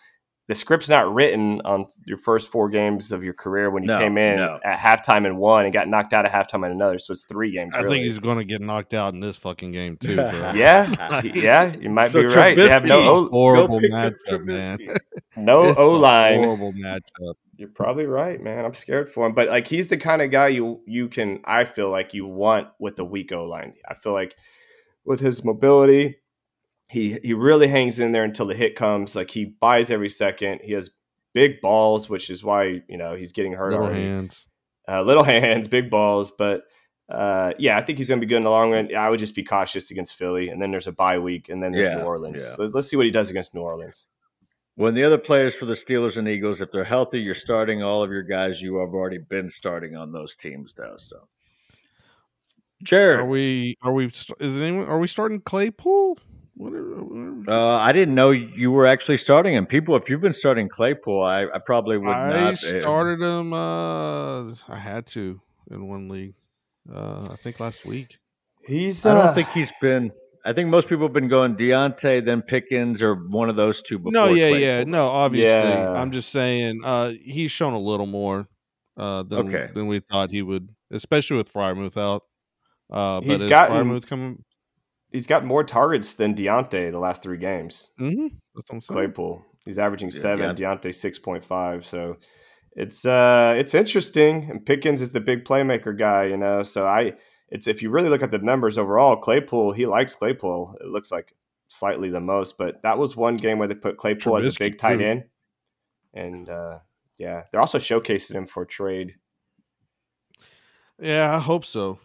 the script's not written on your first four games of your career when you No, came in no. at halftime in one and got knocked out at halftime in another. So it's three games. I really. think he's going to get knocked out in this fucking game too, bro. Yeah, yeah, you might So be right. You have no Trubisky- o, horrible Go pick up matchup, man. No O line, Horrible matchup. You're probably right, man. I'm scared for him, but like he's the kind of guy you you can. I feel like you want with the weak O line. I feel like with his mobility, he he really hangs in there until the hit comes. Like he buys every second. He has big balls, which is why you know he's getting hurt Little already. hands. uh, little hands, big balls. But uh, yeah, I think he's going to be good in the long run. I would just be cautious against Philly, and then there's a bye week, and then there's Yeah, New Orleans. yeah. So let's see what he does against New Orleans. When the other players for the Steelers and Eagles, if they're healthy, you're starting all of your guys you have already been starting on those teams, though. So, Jared, Are we? Are we? Is anyone? Are we starting Claypool? What are, uh, I didn't know you were actually starting him. People, if you've been starting Claypool, I, I probably would I not. uh, started him. Uh, I had to in one league. Uh, I think last week. He's. I uh, don't think he's been. I think most people have been going Diontae, then Pickens, or one of those two. Before No, yeah, Claypool. yeah, no. Obviously, Yeah. I'm just saying. Uh, he's shown a little more uh, than Okay. than we thought he would, especially with Freiermuth out. Uh, but He's is gotten- Freiermuth coming? He's got more targets than Diontae the last three games. Mm-hmm. That's what I'm saying. Claypool. He's averaging Yeah, seven. Deont- Diontae six point five. So it's uh it's interesting. And Pickens is the big playmaker guy, you know. So I it's if you really look at the numbers overall, Claypool he likes Claypool. It looks like slightly the most, but that was one game where they put Claypool as a big tight too. end, and uh yeah, they're also showcasing him for trade. Yeah, I hope so.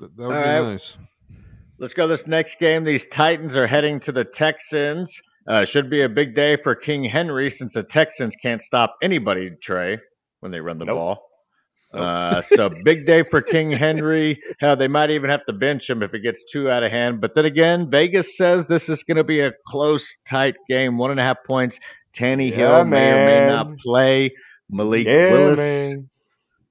That, that would All be right. nice. Let's go this next game. These Titans are heading to the Texans. Uh, should be a big day for King Henry since the Texans can't stop anybody, Trey, when they run the Nope. ball. Uh, so big day for King Henry. Hell, they might even have to bench him if it gets too out of hand. But then again, Vegas says this is going to be a close, tight game. One and a half points. Tannehill Yeah, may or may not play. Malik Yeah, Willis. man.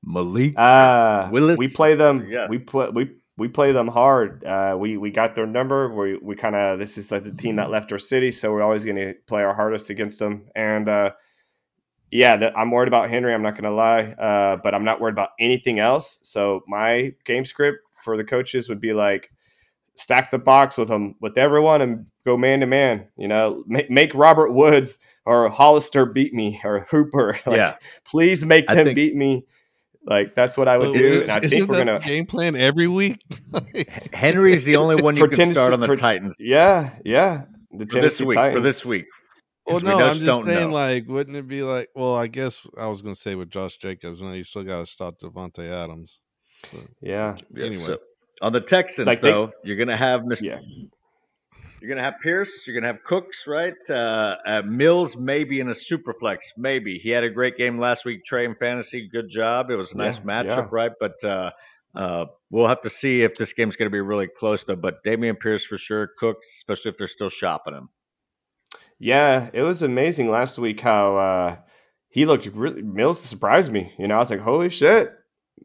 Malik. Uh, Willis? we play them. Yes. We play we we play them hard. Uh, we we got their number. We we kind of this is like the team that left our city, so we're always going to play our hardest against them. And uh, yeah, the, I'm worried about Henry. I'm not going to lie, uh, but I'm not worried about anything else. So my game script for the coaches would be like stack the box with them with everyone and go man to man. You know, make, make Robert Woods or Hollister beat me or Hooper. Like, Yeah. please make I them think- beat me. Like that's what I would But do, and I isn't think we're that gonna. game plan every week. Henry's the only one you For can Tennessee- start on the for- Titans Yeah, yeah. The for this week. Titans For this week. Well, 'Cause we no, just I'm just saying, know. like, wouldn't it be like? Well, I guess I was going to say with Josh Jacobs. No, you still got to stop Davante Adams. But Yeah, Yeah, Anyway. so on the Texans, Like they- though, you're going to have Mr. yeah. You're going to have Pierce. You're going to have Cooks, right? Uh, uh, Mills maybe in a super flex. Maybe he had a great game last week. Trey in fantasy, good job. It was a nice Yeah, matchup, yeah. right? But uh, uh, we'll have to see if this game's going to be really close, though. But Dameon Pierce for sure. Cooks, especially if they're still shopping him. Yeah, it was amazing last week how uh, he looked really. Mills surprised me. You know, I was like, "Holy shit!"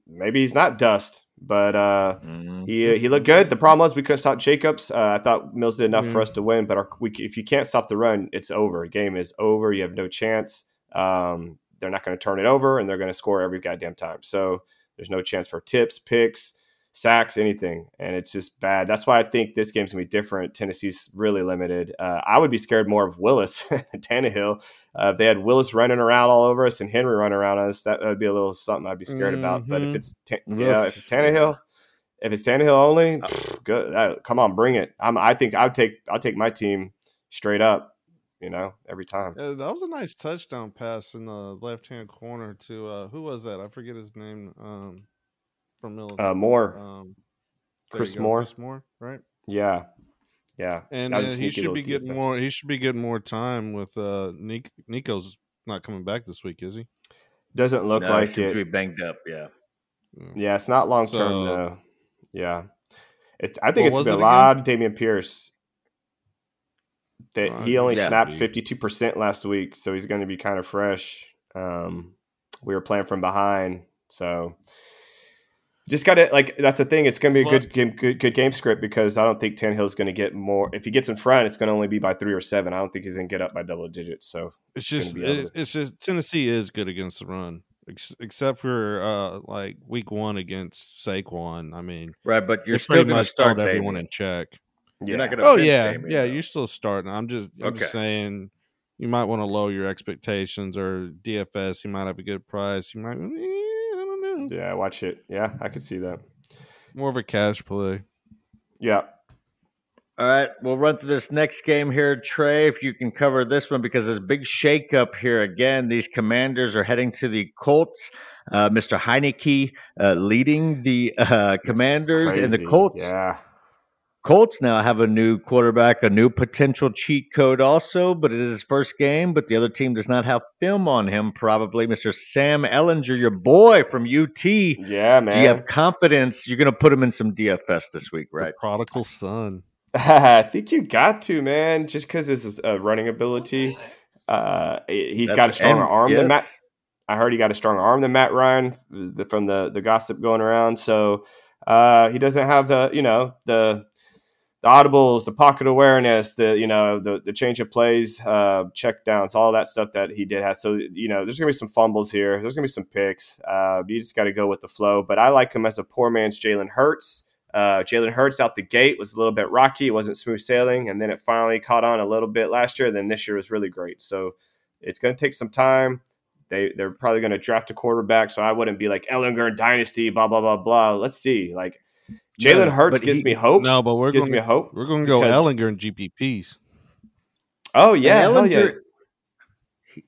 Maybe he's not dust, but uh, he uh, he looked good. The problem was we couldn't stop Jacobs. Uh, I thought Mills did enough for us to win, but our, we, if you can't stop the run, it's over. Game is over. You have no chance. Um, they're not going to turn it over, and they're going to score every goddamn time. So there's no chance for tips, picks, sacks, anything, and it's just bad. That's why I think this game's gonna be different. Tennessee's really limited. Uh, I would be scared more of Willis than Tannehill. Uh, if they had Willis running around all over us and Henry running around us, that would be a little something I'd be scared about. But if Mhm. it's Ta- yeah, if it's Tannehill, if it's Tannehill only, pff, good. Uh, come on, bring it. I'm, I think I'd take I'll take my team straight up. You know, every time. Yeah, that was a nice touchdown pass in the left hand corner to uh, who was that? I forget his name. Um, from Mills. Uh, Moore. Um, Chris you go, Moore. Chris Moore, right? Yeah, yeah. And That uh, he should be getting defense. more. He should be getting more time with uh, Nick, Nico's not coming back this week, is he? Doesn't look No, like seems it. to be banged up. Yeah. Yeah, it's not long term So- though. Yeah, it's. I think What it's was been a it lot of Dameon Pierce. That Uh, he only yeah. snapped fifty two percent last week, so he's going to be kind of fresh. Um, we were playing from behind, so just got to like. That's the thing. It's going to be a But- good game, good, good game script because I don't think Tannehill's going to get more. If he gets in front, it's going to only be by three or seven. I don't think he's going to get up by double digits. So It's just be able it, it's just Tennessee is good against the run, ex- except for uh like week one against Saquon. I mean, Right, but you're still pretty going to much start everyone Dameon. in check. You're not going to Oh yeah, Dameon, yeah. though. You're still starting. I'm just, I'm just saying, you might want to lower your expectations or DFS. You might have a good price. You might, eh, I yeah, watch it. Yeah, I could see that. more of a cash play. Yeah. All right, we'll run through this next game here, Trey. If you can cover this one, because there's a big shakeup here again. These Commanders are heading to the Colts. Uh, Mr. Heinicke uh, leading the uh, Commanders and the. Colts. Yeah. Colts now have a new quarterback, a new potential cheat code also, but it is his first game. But the other team does not have film on him, probably. Mr. Sam Ehlinger, your boy from UT. Yeah, man. Do you have confidence you're going to put him in some DFS this week, right? The prodigal son. I think you got to, man, just because his uh, running ability. Uh, he's That's- got a stronger and- arm than. Matt. I heard he got a stronger arm than Matt Ryan the, from the the gossip going around. So uh, he doesn't have the you know the the audibles, the pocket awareness, the you know the the change of plays, uh, check downs, all that stuff that he did have. So you know there's gonna be some fumbles here. There's gonna be some picks. Uh, you just got to go with the flow. But I like him as a poor man's Jalen Hurts. Uh, Jalen Hurts out the gate was a little bit rocky. It wasn't smooth sailing, and then it finally caught on a little bit last year. Then this year was really great. So it's to take some time. They they're probably to draft a quarterback. So I wouldn't be like Ehlinger dynasty, blah blah blah blah. Let's see. Like Jalen No, Hurts but gives he- me hope. No, but we're gives going me to hope. we're going to go because- Ehlinger and GPPs. Oh yeah, And yeah. Ehlinger-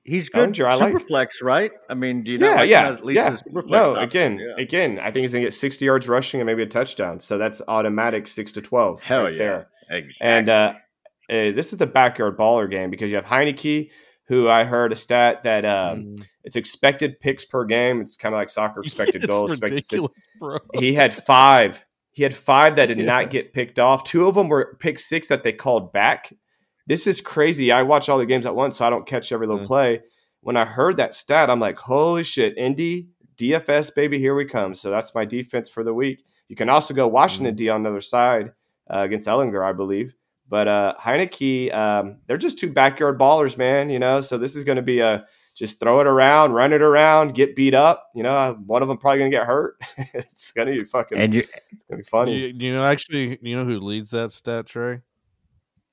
He's good. Ehlinger, I like- Superflex, right? I mean, do you not Yeah, like yeah, him at least yeah. Superflex No, option? again, Yeah. again, I think he's gonna get 60 yards rushing and maybe a touchdown. So that's automatic six to 12. Hell right yeah. there. Exactly. And uh, uh, this is the backyard baller game because you have Heinicke, who I heard a stat that um, Mm. it's expected picks per game. It's kind of like soccer expected goals, expected bro. He had five. He had five that did not get picked off. Two of them were pick six that they called back. This is crazy. I watch all the games at once, so I don't catch every little Mm. play. When I heard that stat, I'm like, holy shit, Indy, DFS, baby, here we come. So that's my defense for the week. You can also go Washington D on the other side uh, against Ehlinger, I believe. But uh, Heinicke, um, they're just two backyard ballers, man. You know, so this is going to be a just throw it around, run it around, get beat up. You know, one of them probably going to get hurt. it's going to be fucking. and you it's going to be Do funny. you, do you know actually? You know who leads that stat, Trey?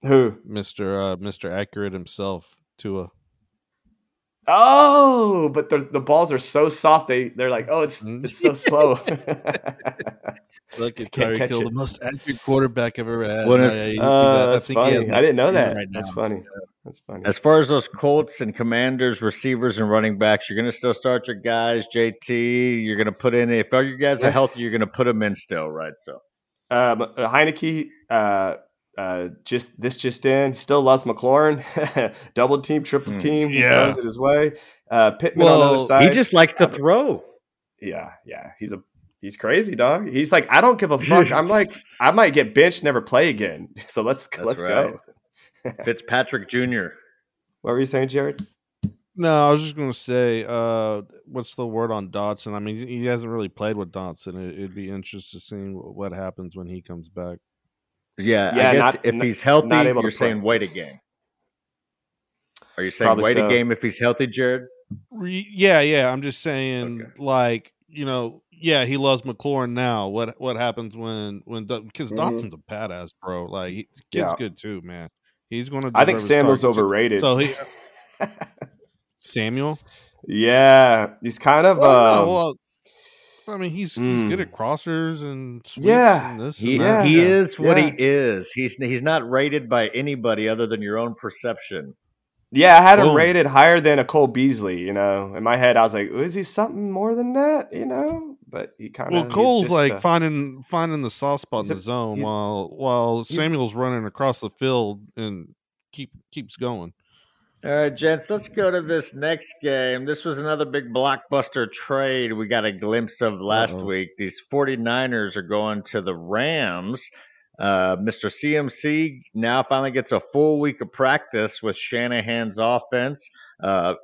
Who? Mister uh, Mister Accurate himself, Tua. Oh, but the the balls are so soft. They they're like, oh, it's it's so slow. Look at Can't Tyreek Hill, it. the most accurate quarterback I've ever had. When Uh, it's- he- Uh, at- I that's think he has funny. I didn't know that. right That's now. funny. That's funny. As far as those Colts and Commanders, receivers and running backs, you're going to still start your guys. JT, you're going to put in if all your guys are healthy, you're going to put them in still, right? So Um, uh, Heinicke, uh, uh, just this just in, still loves McLaurin. Double team, triple Hmm. team. He Yeah. throws it his way. Uh, Pittman on the other side. he just likes to throw. yeah, yeah. He's a he's crazy, dog. He's like, I don't give a fuck. I'm like, I might get benched, never play again. So let's That's let's right. go. Fitzpatrick Jr. What were you saying, Jared? No, I was just going to say, uh, what's the word on Dotson? I mean, he hasn't really played with Dotson. It, it'd be interesting to see what happens when he comes back. Yeah, Yeah, I guess not- if he's healthy, not able you're saying wait a game. Are you saying Probably wait so. a game if he's healthy, Jared? Re- yeah, yeah. I'm just saying, Okay. like, you know, yeah, he loves McLaurin now. What what happens when when because Mhm. Dotson's a badass, bro. Like, he, the kid's Yeah. good too, man. He's going to. I think Samuel's overrated. So he Samuel. yeah, he's kind of. Well, no, um, well, I mean, he's he's good at crossers and sweeps Yeah, and this He, and that. he Yeah, is what yeah. he is. He's he's not rated by anybody other than your own perception. Yeah, I had him Boom. rated higher than a Cole Beasley. You know, in my head, I was like, "Is he something more than that?" You know, but he kind of. Well, Cole's just, like uh, finding finding the soft spot in the a- zone while while Samuel's running across the field and keep keeps going. All right, gents, let's go to this next game. This was another big blockbuster trade we got a glimpse of last Uh-oh. week. These 49ers are going to the Rams. Uh, Mr. CMC now finally gets a full week of practice with Shanahan's offense. Uh,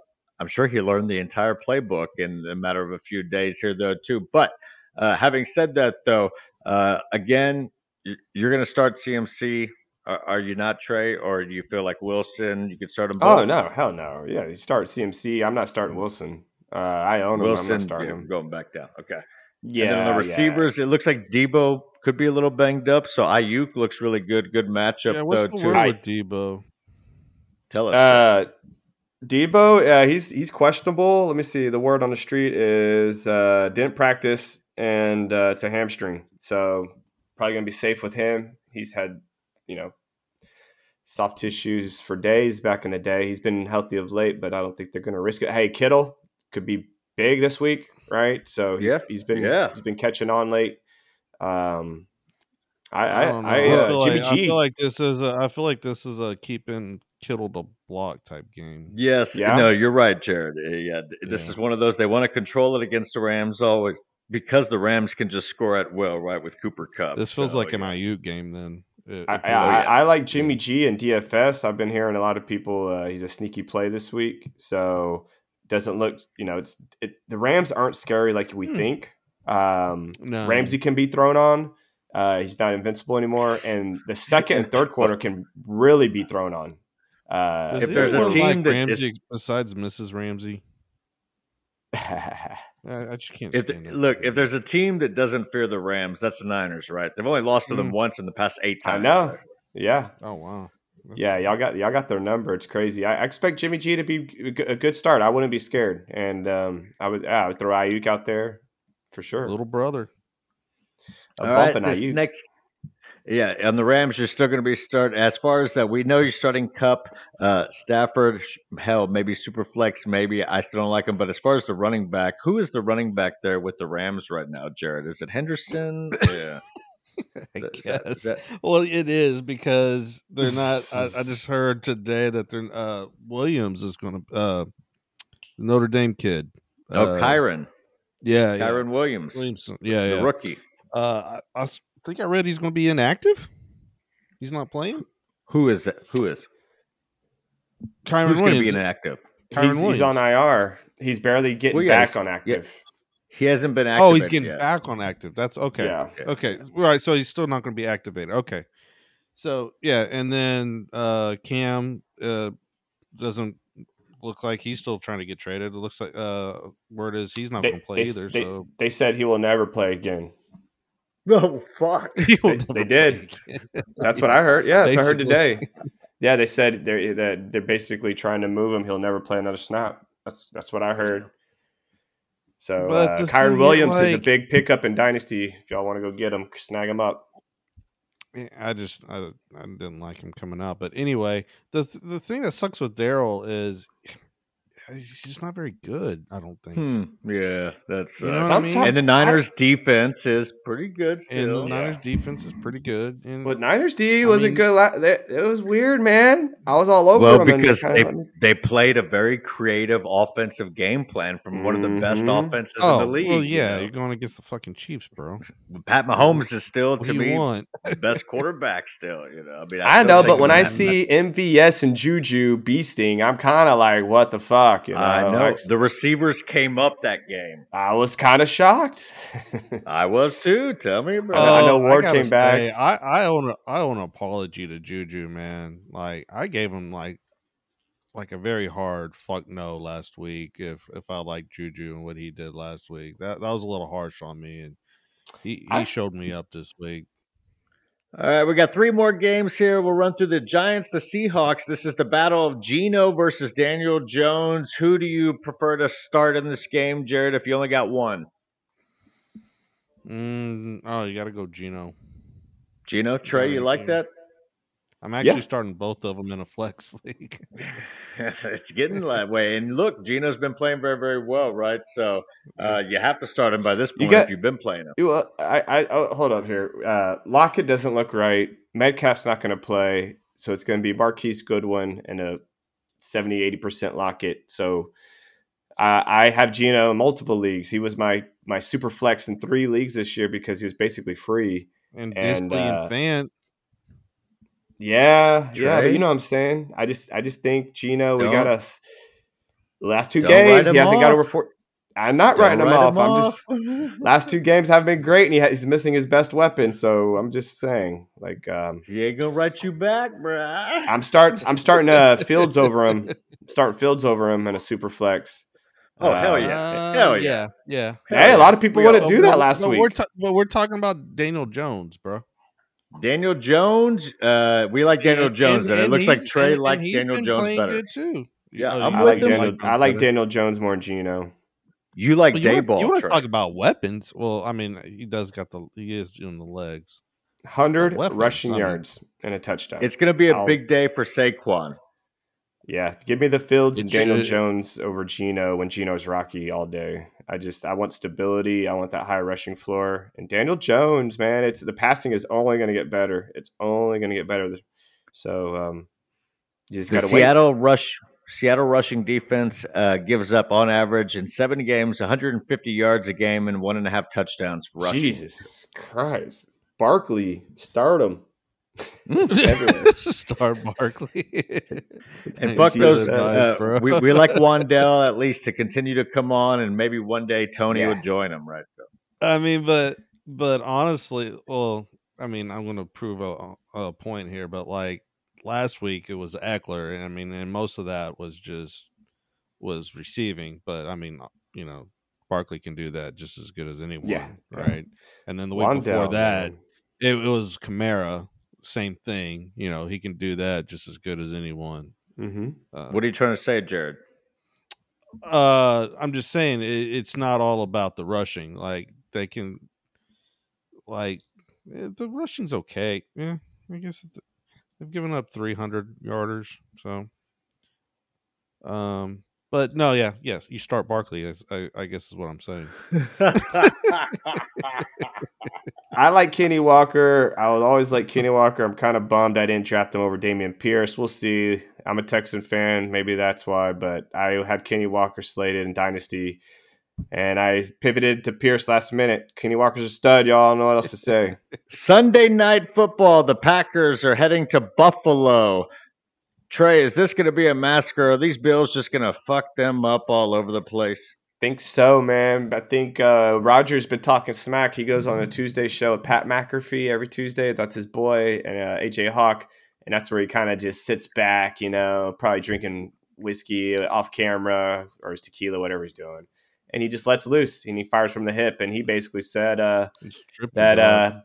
I'm sure he learned the entire playbook in a matter of a few days here, though, too. But uh, having said that, though, uh, again, you- you're going to start CMC. Are, are you not, Trey? Or do you feel like Wilson? You could start him both? Oh no, hell no. Yeah, you start CMC. I'm not starting Wilson. Uh, I own him. I'm Wilson not starting yeah, him. going back down. Okay. Yeah, and then on the yeah. receivers, it looks like Debo could be a little banged up. So Aiyuk looks really good. Good matchup yeah, what's though the too. word with Debo? Tell us. Uh, Debo, uh, he's he's questionable. Let me see. The word on the street is uh, didn't practice, and uh, it's a hamstring. So probably gonna be safe with him. He's had you know soft tissues for days back in the day. He's been healthy of late, but I don't think they're gonna risk it. Hey, Kittle could be big this week, right? So he's, Yeah, he's been yeah. he's been catching on late. Um, I I, I don't know. I, I, uh, feel Jimmy like, I G. feel like this is a, I feel like this is a keeping Kittle to block type game. yes. yeah. No, you're right, Jared. Uh, Yeah. This Yeah. is one of those they want to control it against the Rams always because the Rams can just score at will, right? With Cooper Kupp. This feels So, like an yeah. Aiyuk game then. It- I, it I, I, I like Jimmy G and DFS. I've been hearing a lot of people. Uh, he's a sneaky play this week, so doesn't look. You know, it's it, the Rams aren't scary like we Hmm. think. Um, No. Ramsey can be thrown on. Uh, he's not invincible anymore, and the second and third quarter can really be thrown on. Uh, if there's a team like that Ramsey is- besides Mrs. Ramsey, I, I just can't If stand it. look, if there's a team that doesn't fear the Rams, that's the Niners, right? They've only lost to them Mm. once in the past eight times. I times. know. Yeah, oh wow, yeah, y'all got y'all got their number. It's crazy. I, I expect Jimmy G to be a good- start. I wouldn't be scared, and um, I would yeah, I would throw Aiyuk out there for sure. little brother. A All bump right, next Yeah, and the Rams, you're still going to be start as far as that. We know you're starting Kupp, uh, Stafford, hell, maybe super flex, maybe I still don't like him. But as far as the running back, who is the running back there with the Rams right now, Jared? Is it Henderson? Yeah, I guess. that- that- well, it is because they're not. I, I just heard today that they're uh, Williams is going to uh, Notre Dame kid. oh, uh, Kyren, Yeah, yeah. Kyren Williams, Williamson. Yeah, the yeah. rookie. Uh, I, I s- think I read he's going to be inactive. He's not playing. Who is that? Who is? Kyren Who's going to be inactive? Kyren He's, Williams. he's on IR. He's barely getting Well, yeah, back on active. He hasn't been active. oh, he's getting back on active. That's okay. Yeah. Okay. Right. So he's still not going to be activated. Okay. So yeah, and then uh Cam uh doesn't look like he's still trying to get traded. It looks like uh word is he's not going to play they- either. they- so they said he will never play again. No fuck. They, they did. That's what I heard. Yeah, that's what I heard today. Yeah, they said they're that they're basically trying to move him. He'll never play another snap. That's that's what I heard. So But uh, Kyren thing, Williams is a big pickup in Dynasty. If y'all want to go get him, snag him up. Yeah, I just I, I didn't like him coming out. But anyway, the th- the thing that sucks with Darrell is he's just not very good. I don't think. Hmm. Yeah, that's. You Uh, know what I mean? And the Niners' defense is pretty good. And the Still. Niners defense is pretty good. And But Niners D I wasn't mean- good. La- they, it was weird, man. I was all over Well, them. because kinda they let they played a very creative offensive game plan from one of the best Mhm. offenses oh, in the league. well, you yeah, know? you're going against the fucking Chiefs, bro. Pat Mahomes is still What to do me want? the best quarterback. Still, you know. I mean, I still know, but when I see MVS and Juju beasting, I'm kind of like, what the fuck? You know, I know I, the receivers came up that game. I was kind of shocked. I was too. Tell me about I know oh, Ward gotta came back. say, I I own a, I own an apology to Juju, man. Like I gave him like like a very hard fuck no last week. If if I like Juju and what he did last week, that that was a little harsh on me, and he he I- showed me up this week. All right, we got three more games here. We'll run through the Giants, the Seahawks. This is the battle of Gino versus Daniel Jones. Who do you prefer to start in this game, Jared? If you only got one, Mm, oh, you got to go Gino. Gino, Trey, you like that? I'm actually Yeah. starting both of them in a flex league. it's getting that way. And look, Gino's been playing very, very well, right? So uh, you have to start him by this point got- if you've been playing him. You, uh, I, I, oh, hold up here. Uh, Lockett doesn't look right. Metcalf's not going to play, so it's going to be Marquise Goodwin and a 70, 80 percent Lockett. So uh, I have Gino in multiple leagues. He was my my super flex in three leagues this year because he was basically free. and And, Dissly uh, and Fant. Yeah, yeah, but you know what I'm saying. I just, I just think Gino. We Don't- got us. Last 2 Don't games, he hasn't got over four. I'm not Don't writing him off. him I'm off. just last two games haven't been great, and he ha- he's missing his best weapon. So I'm just saying, like, um, He ain't gonna write you back, bruh. I'm start, I'm starting uh, Fields over him, starting Fields over him in a super flex. Oh, hell Uh, yeah. Uh, Hell yeah. yeah, yeah. Hey, a lot of people We wouldn't do that last but week. We're ta- but we're talking about Daniel Jones, bro. Daniel Jones, uh, we like Daniel And- Jones, and, it looks like Trey and- likes and he's Daniel been Jones better. Good too. Yeah, I'm I like. Daniel. him I like? Daniel Jones more than Gino. You like Well, day you ball, want, you want to talk about weapons? Well, I mean, he does got the he is doing the legs. Hundred Weapons, rushing I mean. yards and a touchdown. It's going to be a I'll- big day for Saquon. Yeah, give me the Fields and Daniel should- Jones over Gino when Gino's rocky all day. I just I want stability. I want that high rushing floor. And Daniel Jones, man, it's the passing is only going to get better. It's only going to get better. So um, you just got to wait. Seattle rush, Seattle rushing defense uh, gives up on average in seven games 150 yards a game and one and a half touchdowns for rushing. Jesus Christ, Barkley. Everywhere. Star Barkley. And fuck Jesus those. Uh, we, we like Wan'Dale at least to continue to come on, and maybe one day Tony Yeah. would join him, right? So, I mean, but but honestly, well, I mean, I'm going to prove a, a point here, but like last week it was Ekeler, and I mean, and most of that was just was receiving, but I mean, you know, Barkley can do that just as good as anyone, Yeah, yeah. right? And then the week before that, man. it, it was Kamara, same thing. You know, he can do that just as good as anyone. Mhm. Uh, what are you trying to say, Jared? uh, I'm just saying it, it's not all about the rushing. Like they can, like eh, the rushing's okay. Yeah, I guess they've given up 300 yarders. So, um, but no, yeah, yes, you start Barkley. I, I guess is what I'm saying. I like Kenny Walker. I would always like Kenny Walker. I'm kind of bummed I didn't draft him over Dameon Pierce. We'll see. I'm a Texan fan. Maybe that's why, but I had Kenny Walker slated in Dynasty, and I pivoted to Pierce last minute. Kenny Walker's a stud. Y'all know what else to say. Sunday night football. The Packers are heading to Buffalo. Trey, is this going to be a massacre? Are these Bills just going to fuck them up all over the place? Think so, man. I think uh, Rodgers been talking smack. He goes on a Tuesday show with Pat McAfee every Tuesday. That's his boy, and uh, AJ Hawk, and that's where he kind of just sits back, you know, probably drinking whiskey off camera or his tequila, whatever he's doing, and he just lets loose and he fires from the hip. And he basically said uh, that uh,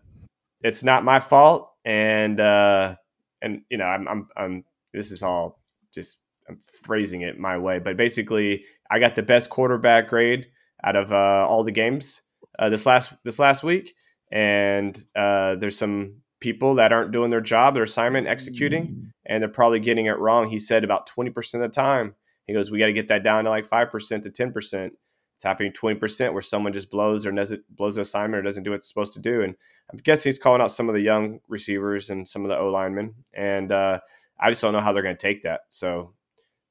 it's not my fault, and uh, and you know, I'm, I'm, I'm. This is all just I'm phrasing it my way, but basically, I got the best quarterback grade out of uh, all the games uh, this last this last week, and uh, there's some people that aren't doing their job, their assignment, executing, and they're probably getting it wrong. He said about twenty percent of the time. He goes, we got to get that down to like five percent to ten percent. It's happening twenty percent where someone just blows or doesn't blows an assignment or doesn't do what it's supposed to do. And I'm guessing he's calling out some of the young receivers and some of the O linemen, and uh, I just don't know how they're going to take that. So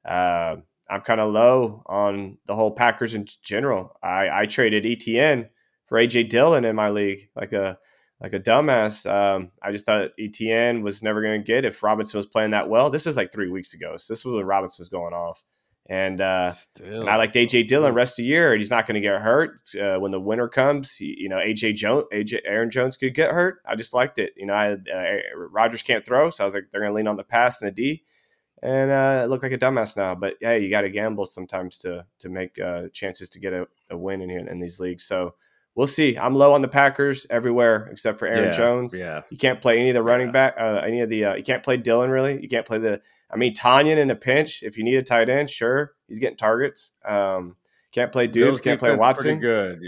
uh, I'm kind of low on the whole Packers in general. I, I traded Etienne for AJ Dillon in my league, like a like a dumbass. Um, I just thought Etienne was never going to get if Robinson was playing that well. This is like three weeks ago, so this was when Robinson was going off, and, uh, and I liked AJ Dillon rest of the year, and he's not going to get hurt uh, when the winter comes. He, you know, AJ Jones, AJ Aaron Jones could get hurt. I just liked it. You know, I uh, Rodgers can't throw, so I was like, they're going to lean on the pass and the D and uh, it looked like a dumbass now. But hey, you got to gamble sometimes to to make uh, chances to get a, a win in here in these leagues. So we'll see. I'm low on the Packers everywhere except for Aaron Yeah, Jones. yeah. you can't play any of the running Yeah. back, uh, any of the. Uh, you can't play Dillon really. You can't play the. I mean, Tonyan in a pinch. If you need a tight end, sure, he's getting targets. Um, can't play. Bills Can't play Watson. Pretty good.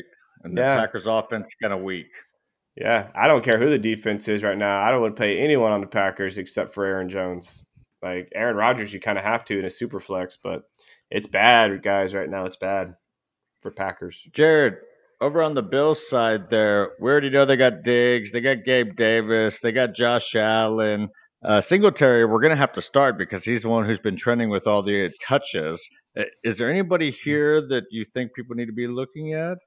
And the Yeah. Packers offense kind of weak. Yeah, I don't care who the defense is right now. I don't want to play anyone on the Packers except for Aaron Jones. Like Aaron Rodgers, you kind of have to in a super flex, but it's bad, guys. Right now, it's bad for Packers. Jared, over on the Bills side there, we already know they got Diggs, they got Gabe Davis, they got Josh Allen. Uh, Singletary, we're going to have to start because he's the one who's been trending with all the touches. Uh, Is there anybody here that you think people need to be looking at?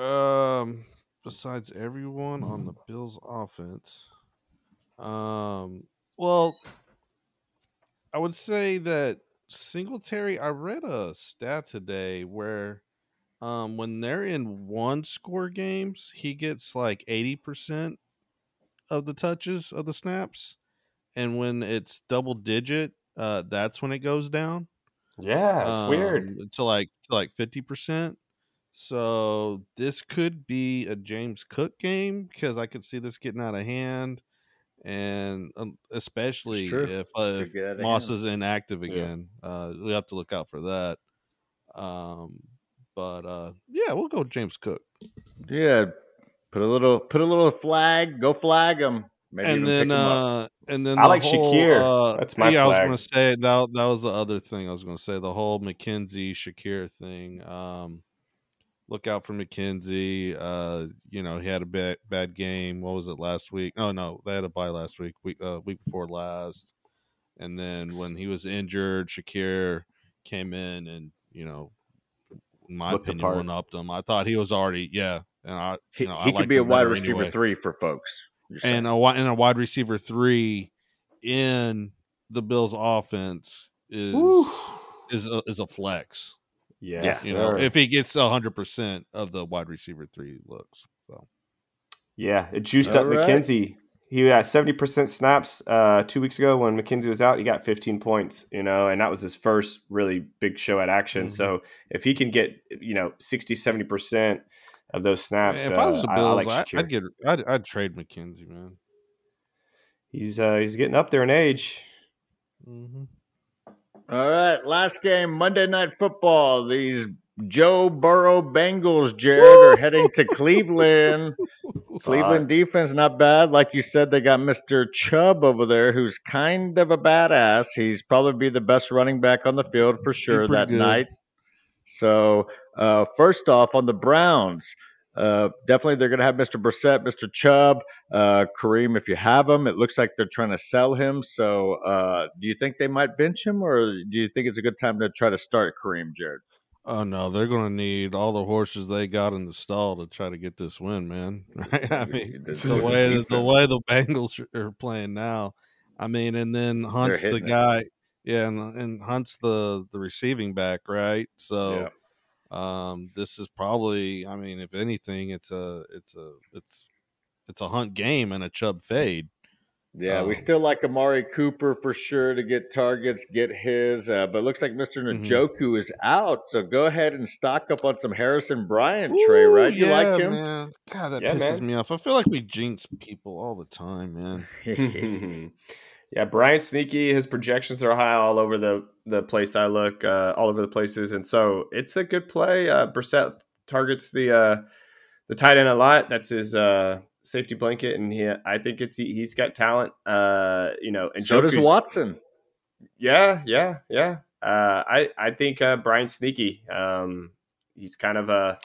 Um, besides everyone on the Bills offense, um, well, I would say that Singletary. I read a stat today where, um, when they're in one score games, he gets like eighty percent of the touches of the snaps, and when it's double digit, uh, that's when it goes down Yeah, it's weird. um, to like to like fifty percent. So this could be a James Cook game because I could see this getting out of hand, and um, especially if, uh, Could get out if Moss is inactive again, uh, we have to look out for that. Um, but uh, yeah, we'll go James Cook, Yeah, put a little put a little flag, go flag them. Maybe and then pick 'em up. uh, and then I the like whole, Shakir. Uh, That's my yeah. I was gonna say that that was the other thing I was gonna say. The whole McKenzie Shakir thing. Um, look out for McKenzie. Uh, you know he had a bad bad game. What was it last week? Oh no, they had a bye last week. Week uh, week before last. And then when he was injured, Shakir came in and you know, in my Looked opinion, one upped him. I thought he was already yeah, and I he, you know, I could be a wide receiver anyway three for folks. and a and a wide receiver three in the Bills' offense is Woo. is a, is a flex. Yes, You know, if he gets hundred percent of the wide receiver three looks. So Yeah, it juiced All up right. McKenzie. He had seventy percent snaps uh, two weeks ago when McKenzie was out. He got fifteen points, you know, and that was his first really big show at action. Mhm. So if he can get you know 60 70 percent of those snaps, if I was uh, the I- I Bills, like I, Shakir. would get I'd, I'd trade McKenzie, man. he's uh, he's getting up there in age. Mm-hmm. All right, last game, Monday Night Football. These Joe Burrow Bengals, Jared, are heading to Cleveland. Cleveland defense not bad. Like you said, they got Mr. Chubb over there, who's kind of a badass. He's probably be the best running back on the field for sure that good. night. So, uh, first off, on the Browns, uh, definitely they're going to have Mr. Brissett, Mr. Chubb, uh, Kareem. If you have him, it looks like they're trying to sell him. So, uh, do you think they might bench him, or do you think it's a good time to try to start Kareem, Jared? Oh no, they're going to need all the horses they got in the stall to try to get this win, man. Right? I mean, the way the way the Bengals are playing now. I mean, and then Hunt's the it. guy, yeah, and, and Hunt's the the receiving back, right? So, um, this is probably, I mean, if anything, it's a it's a it's it's a Hunt game and a Chubb fade. Yeah, we Um, still like Amari Cooper for sure to get targets, get his. Uh, but it looks like Mr. Mhm. Is out, so go ahead and stock up on some Harrison Bryant, Trey. Right? You yeah, like him? man. God, that Yeah, pisses man. me off. I feel like we jinx people all the time, man. yeah, Bryant Sneaky. His projections are high all over the the place I look, uh, all over the places, and so it's a good play. Uh, Brissett targets the uh, the tight end a lot. That's his uh, safety blanket, and he, I think it's he, he's got talent. Uh, you know, and so does Watson. Yeah, yeah, yeah. Uh, I I think uh, Bryant Sneaky. Um, he's kind of a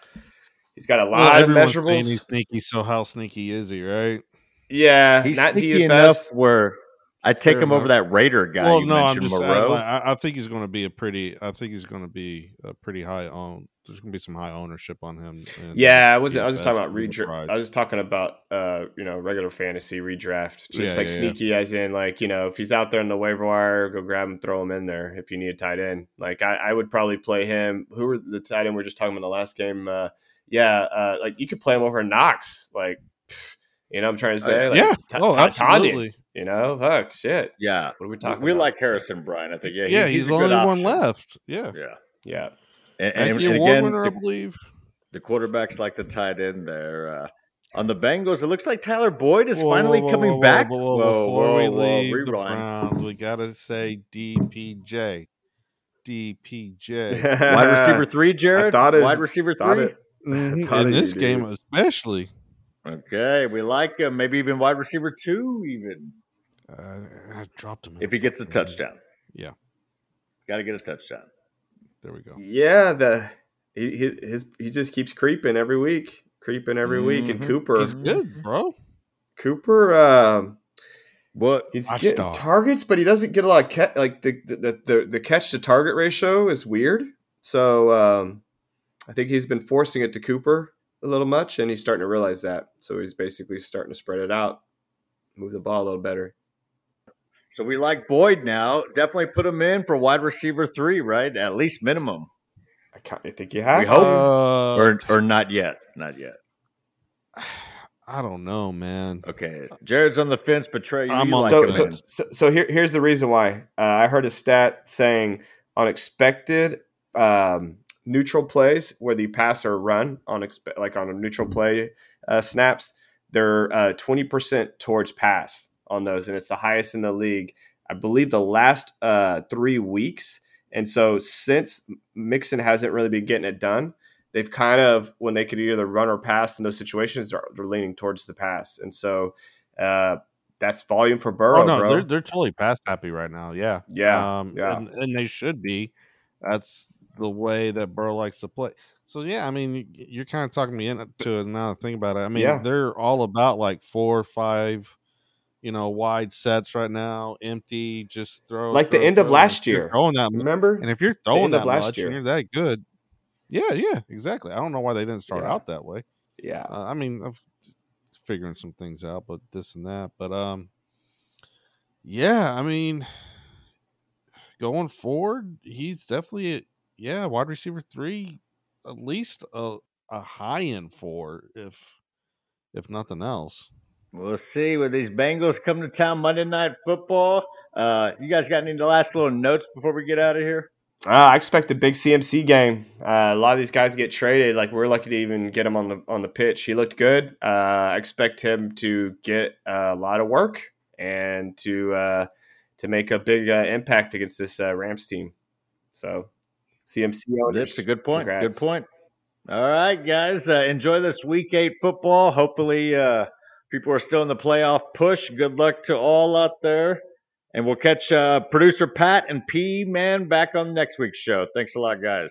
he's got a Well, lot of everyone's saying measurables. he's sneaky. So how sneaky is he, right? Yeah, He's not sneaky DFS. enough where I take Fair him over that Raider guy. well, you no, I'm just Moreau. saying. Like, I, I think he's going to be a pretty. I think he's going to be a pretty high own. There's going to be some high ownership on him. in Yeah, I wasn't. I was just talking about because of the redraft. I was just talking about uh, you know, regular fantasy redraft. Just Yeah, like yeah, yeah. sneaky, as in like you know, if he's out there in the waiver wire, go grab him, throw him in there. If you need a tight end, like I, I would probably play him. Who were the tight end we were just talking about in the last game? Uh, yeah, uh, like you could play him over Knox. Like, you know, I'm trying to say, like, yeah. Ta- oh, Ta- Tanya, absolutely. You know, fuck, shit. yeah, What are we talking? we about? like Harrison Bryant. I think. Yeah, Yeah, he- he's, the good only one left. Yeah, Yeah, Yeah, and, and, Yankee and award again, winner, I the, believe. the quarterbacks like the tight end there. Uh, on the Bengals, it looks like Tyler Boyd is Whoa, finally whoa, whoa, coming whoa, back. Whoa, whoa, Whoa, before whoa, we whoa, leave the. Browns, we gotta say DPJ. DPJ. Wide receiver three, Jared. thought it- Wide receiver thought three. it- Mhm, thought In of this game, dude. especially. Okay, we like him. Maybe even wide receiver two, even Uh, I dropped him. if he gets a touchdown. Yeah. Got to get a touchdown. There we go. yeah. The he, he his he just keeps creeping every week, creeping every week. And Mhm. Cooper, He's good, bro. Cooper, um, What? he's Five getting star. targets, but he doesn't get a lot of catch. Like the the, the the catch to target ratio is weird. So um, I think he's been forcing it to Cooper a little much, and he's starting to realize that. So he's basically starting to spread it out, move the ball a little better. So we like Boyd now. Definitely put him in for wide receiver three, right? At least minimum, I, can't, I think you have. We to. hope. Uh, or or not yet, not yet. I don't know, man. Okay, Jared's on the fence, but Trey, you, I'm you on like so, him so, in. so, so here, here's the reason why. Uh, I heard a stat saying on expected um, neutral plays where the pass or run on expe- like on a neutral play uh, snaps, they're uh, twenty percent towards pass on those, and it's the highest in the league. I believe the last uh, three weeks, and so since Mixon hasn't really been getting it done, they've kind of when they could either run or pass in those situations, they're, they're leaning towards the pass, and so. Uh, that's volume for Burrow, oh no, bro. they're they're totally pass happy right now. Yeah, Yeah, um, yeah. and, and they should be. That's the way that Burrow likes to play. So yeah, I mean, you- you're kind of talking me into it now. Think about it. I mean, Yeah. they're all about like four or five, you know, wide sets right now, empty. Just throw Like the throw, end of last year. throwing that, Remember? and if you're throwing that last much year. and you're that good, yeah, yeah, exactly. I don't know why they didn't start Yeah. out that way. Yeah. Uh, I mean, I'm figuring some things out, but this and that. But um, yeah, I mean, going forward, he's definitely a, yeah wide receiver three, at least a a high end four, if if nothing else. We'll see when these Bengals come to town Monday Night Football. Uh, you guys got any last little notes before we get out of here? Uh, I expect a big CMC game. Uh, a lot of these guys get traded. Like we're lucky to even get him on the on the pitch. He looked good. Uh, I expect him to get a lot of work and to uh, to make a big uh, impact against this uh, Rams team. So CMC owners. That's a good point. Congrats. Good point. All right, guys. Uh, enjoy this week eight football. Hopefully, uh, people are still in the playoff push. Good luck to all out there. And we'll catch uh, producer Pat and P Man back on next week's show. Thanks a lot, guys.